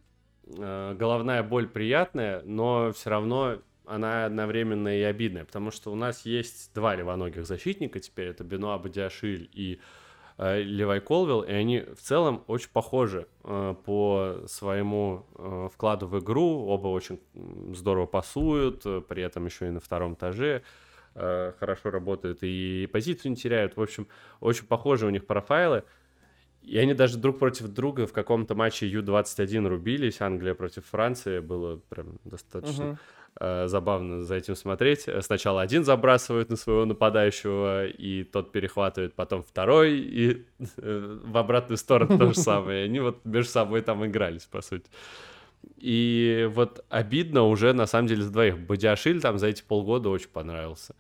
S2: э, головная боль приятная, но все равно она одновременно и обидная, потому что у нас есть два левоногих защитника теперь, это Бенуа Бадиашиль и э, Левай Колвилл, и они в целом очень похожи э, по своему э, вкладу в игру. Оба очень здорово пасуют, э, при этом еще и на втором этаже э, хорошо работают и позицию не теряют. В общем, очень похожи у них профайлы. И они даже друг против друга в каком-то матче Ю-21 рубились. Англия против Франции было прям достаточно... Э, забавно за этим смотреть. Сначала один забрасывает на своего нападающего, и тот перехватывает, потом второй, и э, в обратную сторону то же самое. Они вот между собой там игрались, по сути. И вот обидно уже, на самом деле, за двоих. Бадиашиль там за эти полгода очень понравился.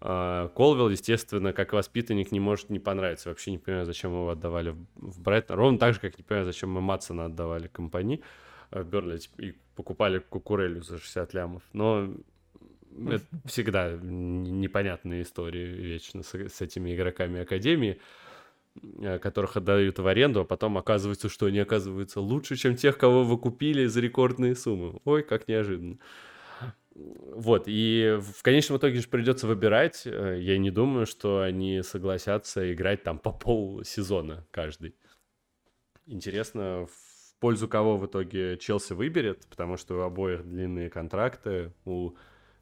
S2: А, Колвилл, естественно, как воспитанник, не может не понравиться. Вообще не понимаю, зачем его отдавали в Брайтон. Ровно так же, как не понимаю, зачем мы Матсона отдавали компании Бернли и покупали кукурелю за 60 лямов. Но это всегда непонятные истории вечно с, с этими игроками Академии, э, которых отдают в аренду, а потом оказывается, что они оказываются лучше, чем тех, кого вы купили за рекордные суммы. Ой, как неожиданно. Вот, и в конечном итоге же придется выбирать. Э, я не думаю, что они согласятся играть там по полсезона каждый. Интересно, в пользу кого в итоге Челси выберет, потому что у обоих длинные контракты, у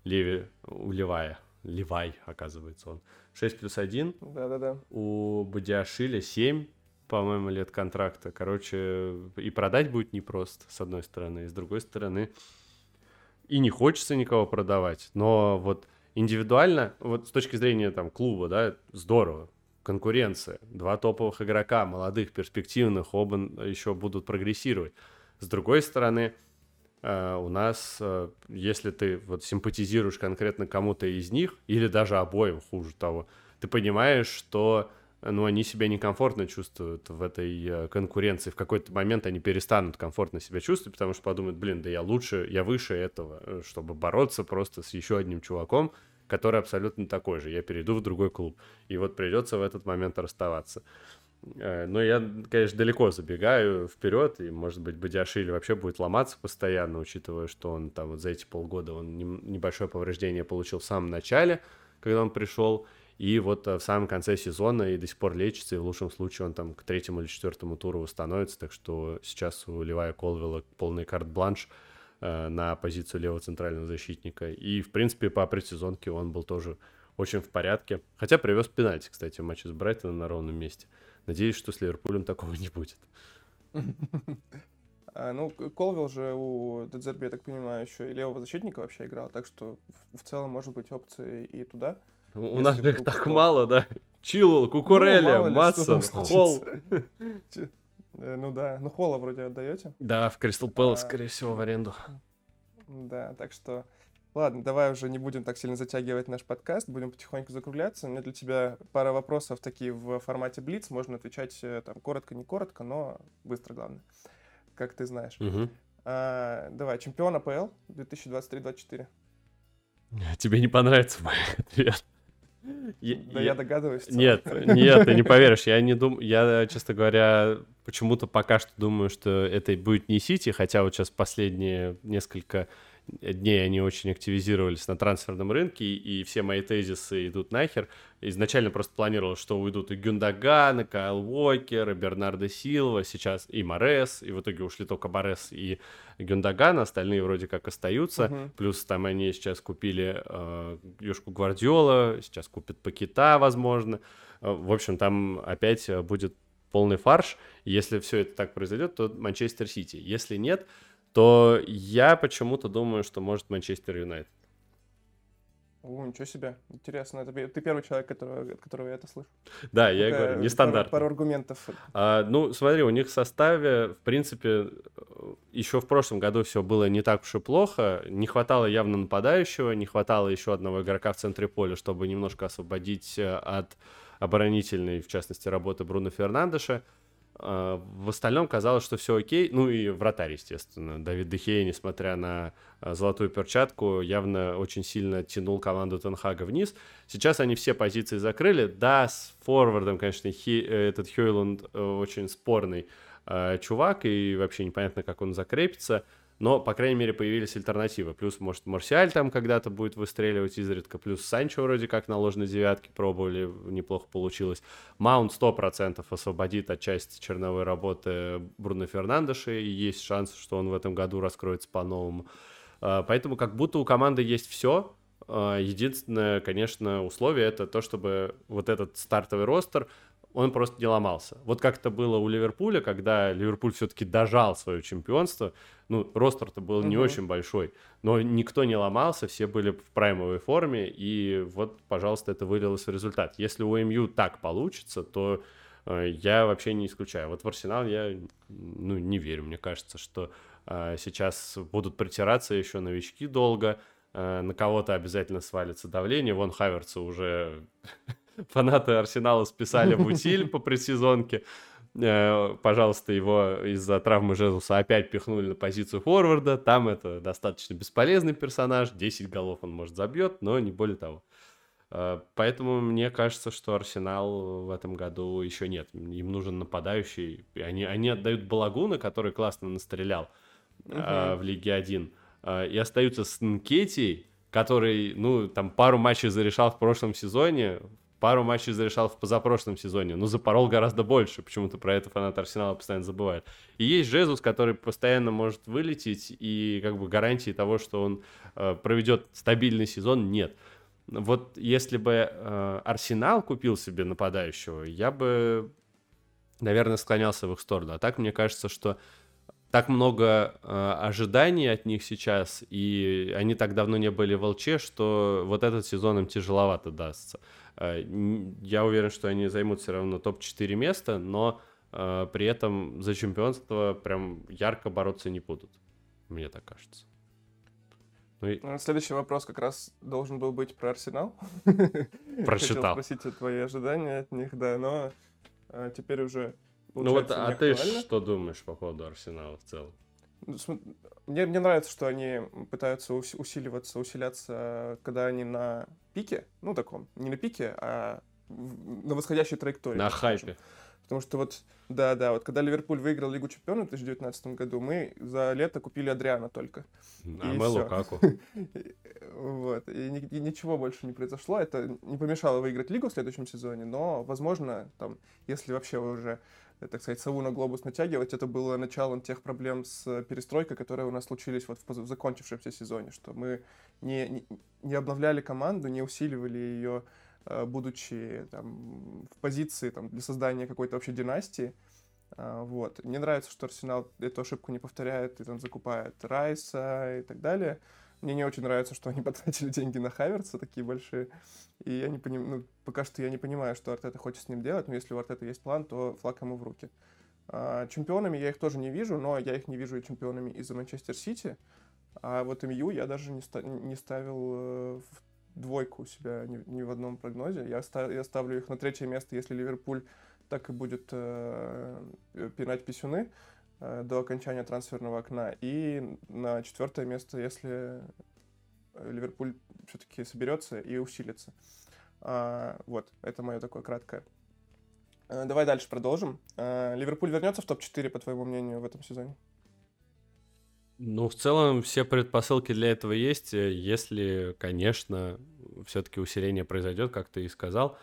S2: Леви, у Левая, Левай, оказывается он, 6 плюс 1.
S1: Да-да-да.
S2: У Бадиашиля 7, по-моему, лет контракта. Короче, и продать будет непросто, с одной стороны, и с другой стороны, и не хочется никого продавать, но вот индивидуально, вот с точки зрения там клуба, да, здорово, конкуренция. Два топовых игрока, молодых, перспективных, оба еще будут прогрессировать. С другой стороны, э, у нас, э, если ты вот симпатизируешь конкретно кому-то из них, или даже обоим, хуже того, ты понимаешь, что ну, они себя некомфортно чувствуют в этой э, конкуренции. В какой-то момент они перестанут комфортно себя чувствовать, потому что подумают, блин, да я лучше, я выше этого, чтобы бороться просто с еще одним чуваком, который абсолютно такой же. Я перейду в другой клуб. И вот придется в этот момент расставаться. Э, но я, конечно, далеко забегаю вперед, и, может быть, Бадиашвили вообще будет ломаться постоянно, учитывая, что он там вот за эти полгода он небольшое повреждение получил в самом начале, когда он пришел, и вот э, в самом конце сезона и до сих пор лечится, и в лучшем случае он там к третьему или четвертому туру восстановится, так что сейчас у Левая Колвилла полный карт-бланш – на позицию левого центрального защитника. И, в принципе, по предсезонке он был тоже очень в порядке. Хотя привез пенальти, кстати, в матче с Брайтоном на ровном месте. Надеюсь, что с Ливерпулем такого не будет.
S1: А, ну, Колвилл же у Дедзерби, я так понимаю, еще и левого защитника вообще играл, так что в, целом может быть опции и туда.
S2: У нас их так мало, да? Чилл, ну, Матсон, Холл.
S1: Э, ну да, ну Холла вроде отдаете.
S2: Да, в Кристал Пэлас, а, скорее всего, в аренду.
S1: Да, так что... Ладно, давай уже не будем так сильно затягивать наш подкаст, будем потихоньку закругляться. У меня для тебя пара вопросов такие в формате Блиц. Можно отвечать э, там коротко, не коротко, но быстро, главное, как ты знаешь.
S2: Угу.
S1: А, давай, чемпион АПЛ 2023-2024.
S2: Тебе не понравится мой ответ.
S1: Я, да я, я догадываюсь.
S2: Нет, нет, ты не поверишь. Я не думаю, я, честно говоря, почему-то пока что думаю, что это будет не Сити, хотя вот сейчас последние несколько дней они очень активизировались на трансферном рынке, и все мои тезисы идут нахер. Изначально просто планировал, что уйдут и Гюндаган, и Кайл Уокер, и Бернардо Силва, сейчас и Морес, и в итоге ушли только Морес и Гюндаган, остальные вроде как остаются. Uh-huh. Плюс там они сейчас купили э, Юшку Гвардиола, сейчас купят Пакета, возможно. Э, в общем, там опять будет полный фарш. Если все это так произойдет, то Манчестер Сити. Если нет, то я почему-то думаю, что может Манчестер Юнайтед.
S1: О, ничего себе. Интересно. Это, ты первый человек, которого, от которого я это слышу.
S2: Да, я Только говорю, нестандартно.
S1: Пару, пару аргументов.
S2: А, ну, смотри, у них в составе, в принципе, еще в прошлом году все было не так уж и плохо. Не хватало явно нападающего, не хватало еще одного игрока в центре поля, чтобы немножко освободить э, от оборонительной, в частности, работы Бруно Фернандеша. А, в остальном казалось, что все окей. Ну и вратарь, естественно. Давид Дехея, несмотря на а, золотую перчатку, явно очень сильно тянул команду Тенхага вниз. Сейчас они все позиции закрыли. Да, с форвардом, конечно, Хи, э, этот Хейланд э, очень спорный э, чувак, и вообще непонятно, как он закрепится но, по крайней мере, появились альтернативы. Плюс, может, Марсиаль там когда-то будет выстреливать изредка, плюс Санчо вроде как на ложной девятке пробовали, неплохо получилось. Маунт 100% освободит от части черновой работы Бруно Фернандеша, и есть шанс, что он в этом году раскроется по-новому. А, поэтому как будто у команды есть все, а, Единственное, конечно, условие это то, чтобы вот этот стартовый ростер он просто не ломался. Вот как это было у Ливерпуля, когда Ливерпуль все-таки дожал свое чемпионство. Ну, ростер-то был угу. не очень большой, но никто не ломался, все были в праймовой форме, и вот, пожалуйста, это вылилось в результат. Если у МЮ так получится, то э, я вообще не исключаю. Вот в Арсенал я ну, не верю. Мне кажется, что э, сейчас будут притираться еще новички долго, э, на кого-то обязательно свалится давление. Вон Хаверца уже фанаты Арсенала списали в утиль по предсезонке. Э, пожалуйста, его из-за травмы Жезуса опять пихнули на позицию форварда. Там это достаточно бесполезный персонаж. 10 голов он, может, забьет, но не более того. Э, поэтому мне кажется, что Арсенал в этом году еще нет. Им нужен нападающий. Они, они отдают Балагуна, который классно настрелял uh-huh. в Лиге 1. И остаются с Нкетти, который, ну, там пару матчей зарешал в прошлом сезоне пару матчей зарешал в позапрошлом сезоне, но запорол гораздо больше. Почему-то про это фанат Арсенала постоянно забывает. И есть Жезус, который постоянно может вылететь, и как бы гарантии того, что он э, проведет стабильный сезон, нет. Вот если бы э, Арсенал купил себе нападающего, я бы, наверное, склонялся в их сторону. А так мне кажется, что так много э, ожиданий от них сейчас, и они так давно не были в ЛЧ, что вот этот сезон им тяжеловато дастся. Э, я уверен, что они займут все равно топ-4 места, но э, при этом за чемпионство прям ярко бороться не будут. Мне так кажется.
S1: Ну и... Ну, следующий вопрос как раз должен был быть про Арсенал.
S2: Прочитал.
S1: Хотел спросить твои ожидания от них, да, но э, теперь уже
S2: Ну вот, а ты что думаешь по поводу Арсенала в целом?
S1: Ну, мне, мне нравится, что они пытаются усиливаться, усиляться, когда они на пике, ну, таком, не на пике, а на восходящей траектории.
S2: На хайпе.
S1: Потому что вот, да, да, вот когда Ливерпуль выиграл Лигу Чемпионов в 2019 году, мы за лето купили Адриана только.
S2: А мы Лукаку.
S1: Вот, и, и ничего больше не произошло. Это не помешало выиграть Лигу в следующем сезоне, но, возможно, там, если вообще вы уже так сказать, сову на глобус натягивать. Это было началом тех проблем с перестройкой, которые у нас случились вот в закончившемся сезоне, что мы не, не, не обновляли команду, не усиливали ее, э, будучи там, в позиции там, для создания какой-то вообще династии. А, вот. Мне нравится, что Арсенал эту ошибку не повторяет и там закупает Райса и так далее. Мне не очень нравится, что они потратили деньги на Хаверса такие большие. И я не понимаю, ну, пока что я не понимаю, что Артета хочет с ним делать, но если у Артета есть план, то флаг ему в руки. А, чемпионами я их тоже не вижу, но я их не вижу и чемпионами из-за Манчестер Сити. А вот МЮ я даже не, ста- не ставил э, в двойку у себя ни, ни в одном прогнозе. Я, ста- я ставлю их на третье место, если Ливерпуль так и будет э, пинать писюны до окончания трансферного окна. И на четвертое место, если Ливерпуль все-таки соберется и усилится. А, вот, это мое такое краткое. А, давай дальше продолжим. А, Ливерпуль вернется в топ-4, по твоему мнению, в этом сезоне?
S2: Ну, в целом, все предпосылки для этого есть, э, если, конечно, все-таки усиление произойдет, как ты и сказал.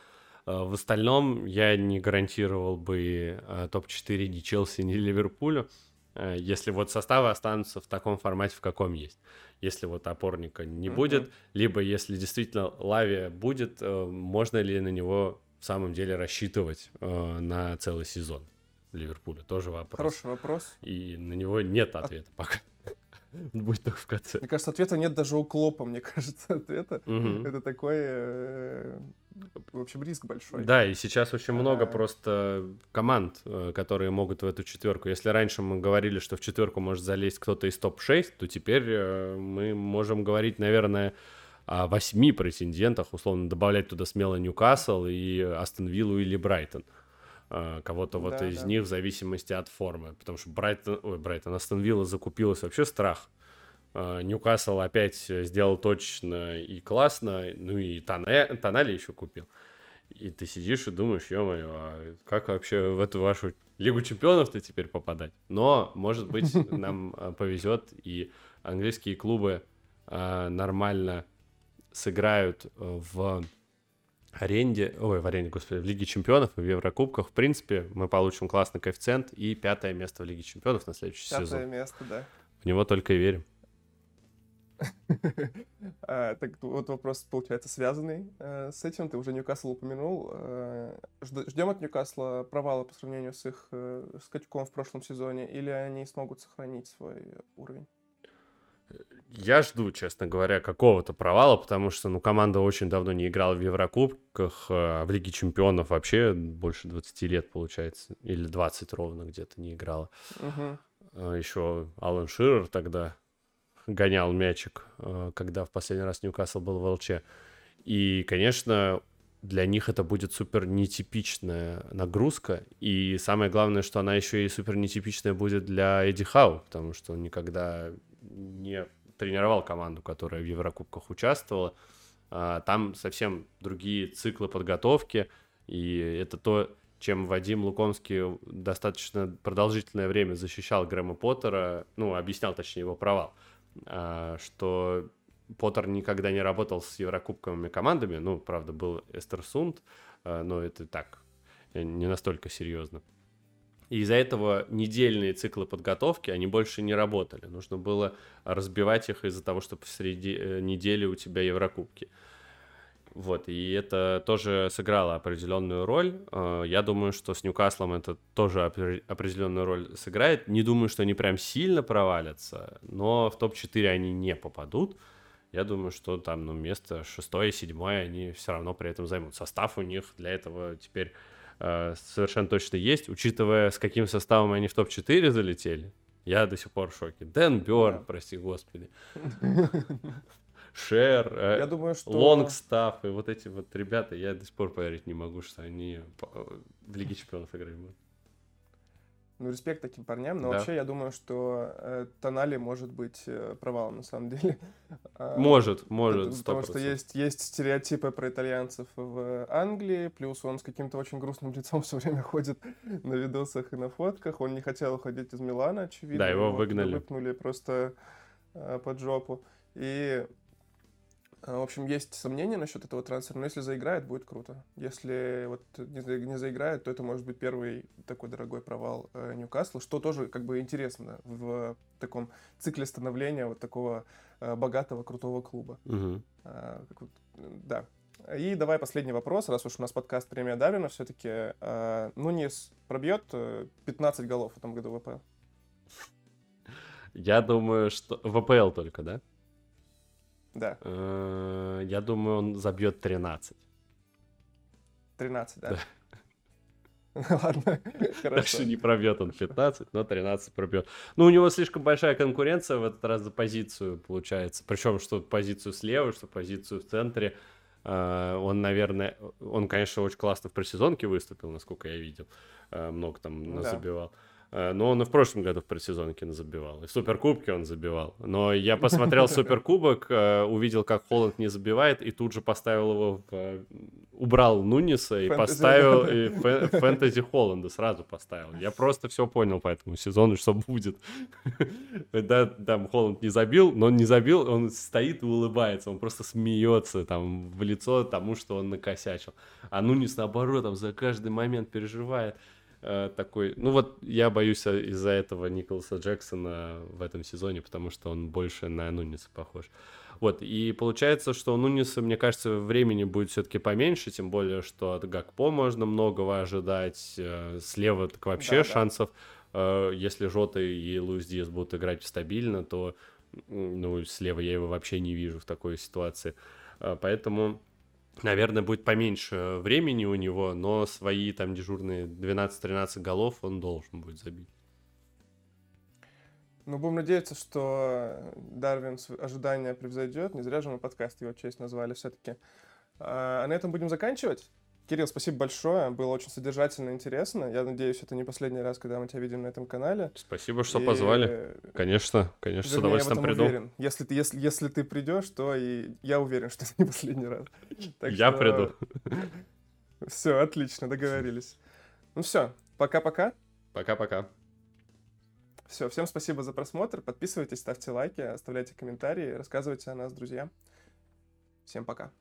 S2: А, в остальном я не гарантировал бы а, топ-4 ни Челси, ни Ливерпулю, а, если вот составы останутся в таком формате, в каком есть. Если вот опорника не mm-hmm. будет, либо если действительно Лави будет, можно ли на него в самом деле рассчитывать на целый сезон Ливерпуля? Тоже вопрос.
S1: Хороший вопрос.
S2: И на него нет ответа а... пока. Будет только в конце.
S1: Мне кажется, ответа нет даже у Клопа, мне кажется, ответа. Угу. Это такой, э, в общем, риск большой.
S2: Да, и сейчас очень много а... просто команд, э, которые могут в эту четверку. Если раньше мы говорили, что в четверку может залезть кто-то из топ-6, то теперь э, мы можем говорить, наверное, о восьми претендентах, условно добавлять туда смело Ньюкасл и Астон Виллу или Брайтон. А, кого-то вот да, из да. них в зависимости от формы. Потому что Брайтон, ой, Брайтон, Астон Вилла закупилась вообще страх. А, Ньюкасл опять сделал точно и классно, ну и Тонали, Тонали еще купил. И ты сидишь и думаешь, ё-моё, а как вообще в эту вашу Лигу Чемпионов-то теперь попадать? Но, может быть, нам повезет, и английские клубы нормально сыграют в аренде, ой, в аренде, господи, в Лиге Чемпионов и в Еврокубках, в принципе, мы получим классный коэффициент и пятое место в Лиге Чемпионов на следующий
S1: пятое
S2: сезон.
S1: Пятое место, да.
S2: В него только и верим.
S1: а, так вот вопрос, получается, связанный э, с этим. Ты уже Ньюкасл упомянул. Э, ждем от Ньюкасла провала по сравнению с их э, скачком в прошлом сезоне, или они смогут сохранить свой уровень?
S2: Я жду, честно говоря, какого-то провала, потому что, ну, команда очень давно не играла в Еврокубках, а в Лиге Чемпионов вообще больше 20 лет, получается, или 20 ровно где-то не играла.
S1: Угу.
S2: А еще Алан Ширер тогда гонял мячик, а, когда в последний раз Ньюкасл был в ЛЧ. И, конечно, для них это будет супер нетипичная нагрузка. И самое главное, что она еще и супер нетипичная будет для Эдди Хау, потому что он никогда не тренировал команду, которая в Еврокубках участвовала. А, там совсем другие циклы подготовки, и это то, чем Вадим Лукомский достаточно продолжительное время защищал Грэма Поттера, ну, объяснял, точнее, его провал, а, что Поттер никогда не работал с еврокубковыми командами, ну, правда, был Эстерсунд, а, но это так, не настолько серьезно. И из-за этого недельные циклы подготовки, они больше не работали. Нужно было разбивать их из-за того, что посреди э, недели у тебя Еврокубки. Вот, и это тоже сыграло определенную роль. Э, я думаю, что с Ньюкаслом это тоже определенную роль сыграет. Не думаю, что они прям сильно провалятся, но в топ-4 они не попадут. Я думаю, что там, ну, место шестое, седьмое они все равно при этом займут. Состав у них для этого теперь совершенно точно есть, учитывая, с каким составом они в топ-4 залетели. Я до сих пор в шоке. Дэн Бёрн, да. прости господи. Шер, э, я думаю, что... Лонгстаф и вот эти вот ребята, я до сих пор поверить не могу, что они в Лиге Чемпионов играть будут.
S1: Ну, респект таким парням, но да. вообще я думаю, что э, Тонали может быть э, провалом на самом деле.
S2: А, может, может,
S1: это, Потому что есть, есть стереотипы про итальянцев в Англии, плюс он с каким-то очень грустным лицом все время ходит на видосах и на фотках. Он не хотел уходить из Милана, очевидно.
S2: Да, его выгнали.
S1: Выпнули просто э, под жопу. И в общем, есть сомнения насчет этого трансфера, но если заиграет, будет круто. Если вот не, за- не заиграет, то это может быть первый такой дорогой провал э, Ньюкасла, что тоже как бы интересно в таком цикле становления вот такого э, богатого, крутого клуба.
S2: Мгм.
S1: Как вот, э, да. И давай последний вопрос, раз уж у нас подкаст премия Дарвина, все-таки Нунис пробьет э, 15 голов в этом году в ВП.
S2: Я думаю, что... В АПЛ только, да?
S1: Да,
S2: Э, Я думаю, он забьет 13.
S1: 13, да? Ладно, хорошо.
S2: Дальше не пробьет он 15, но 13 пробьет. Ну, у него слишком большая конкуренция в этот раз за позицию получается. Причем, что позицию слева, что позицию в центре. Э, Он, наверное, он, конечно, очень классно в предсезонке выступил, насколько я видел. Э, Много там
S1: Да.
S2: забивал. Э, Но он и в прошлом году в предсезонке забивал. И в Суперкубке он забивал. Но я посмотрел Суперкубок, э, увидел, как Холланд не забивает, и тут же поставил его в... э, Убрал Нуниса и
S1: Фэнтези.
S2: поставил и фэ- фэнтези Холланда сразу поставил. Я просто все понял по этому сезону, что будет. Да, там Холланд не забил, но он не забил, он стоит и улыбается, он просто смеется там в лицо тому, что он накосячил. А Нунис, наоборот, там за каждый момент переживает э, такой... Ну вот я боюсь э, из-за этого Николаса Джексона в этом сезоне, потому что он больше на Нуниса похож. Вот, и получается, что у Нуниса, мне кажется, времени будет все-таки поменьше, тем более, что от Гакпо можно многого ожидать, э, слева так вообще
S1: Да, да.
S2: шансов, э, если Жота и Луис Диас будут играть стабильно, то, ну, слева я его вообще не вижу в такой ситуации. Э, Поэтому наверное, будет поменьше времени у него, но свои там дежурные 12-13 голов он должен будет забить.
S1: Ну, будем надеяться, что Дарвин ожидания превзойдет. Не зря же мы подкаст его честь назвали все-таки. А на этом будем заканчивать. Кирилл, спасибо большое. Было очень содержательно и интересно. Я надеюсь, это не последний раз, когда мы тебя видим на этом канале.
S2: Спасибо, что
S1: И,
S2: позвали. Конечно, конечно, с
S1: вернее, я в
S2: удовольствием приду.
S1: уверен. Если ты, если, если ты придешь, то и я уверен, что это не последний раз. Так
S2: Я
S1: что-
S2: приду.
S1: Все, отлично, договорились. Ну все, пока-пока.
S2: Пока-пока.
S1: Все, всем спасибо за просмотр. Подписывайтесь, ставьте лайки, оставляйте комментарии, рассказывайте о нас друзьям. Всем пока.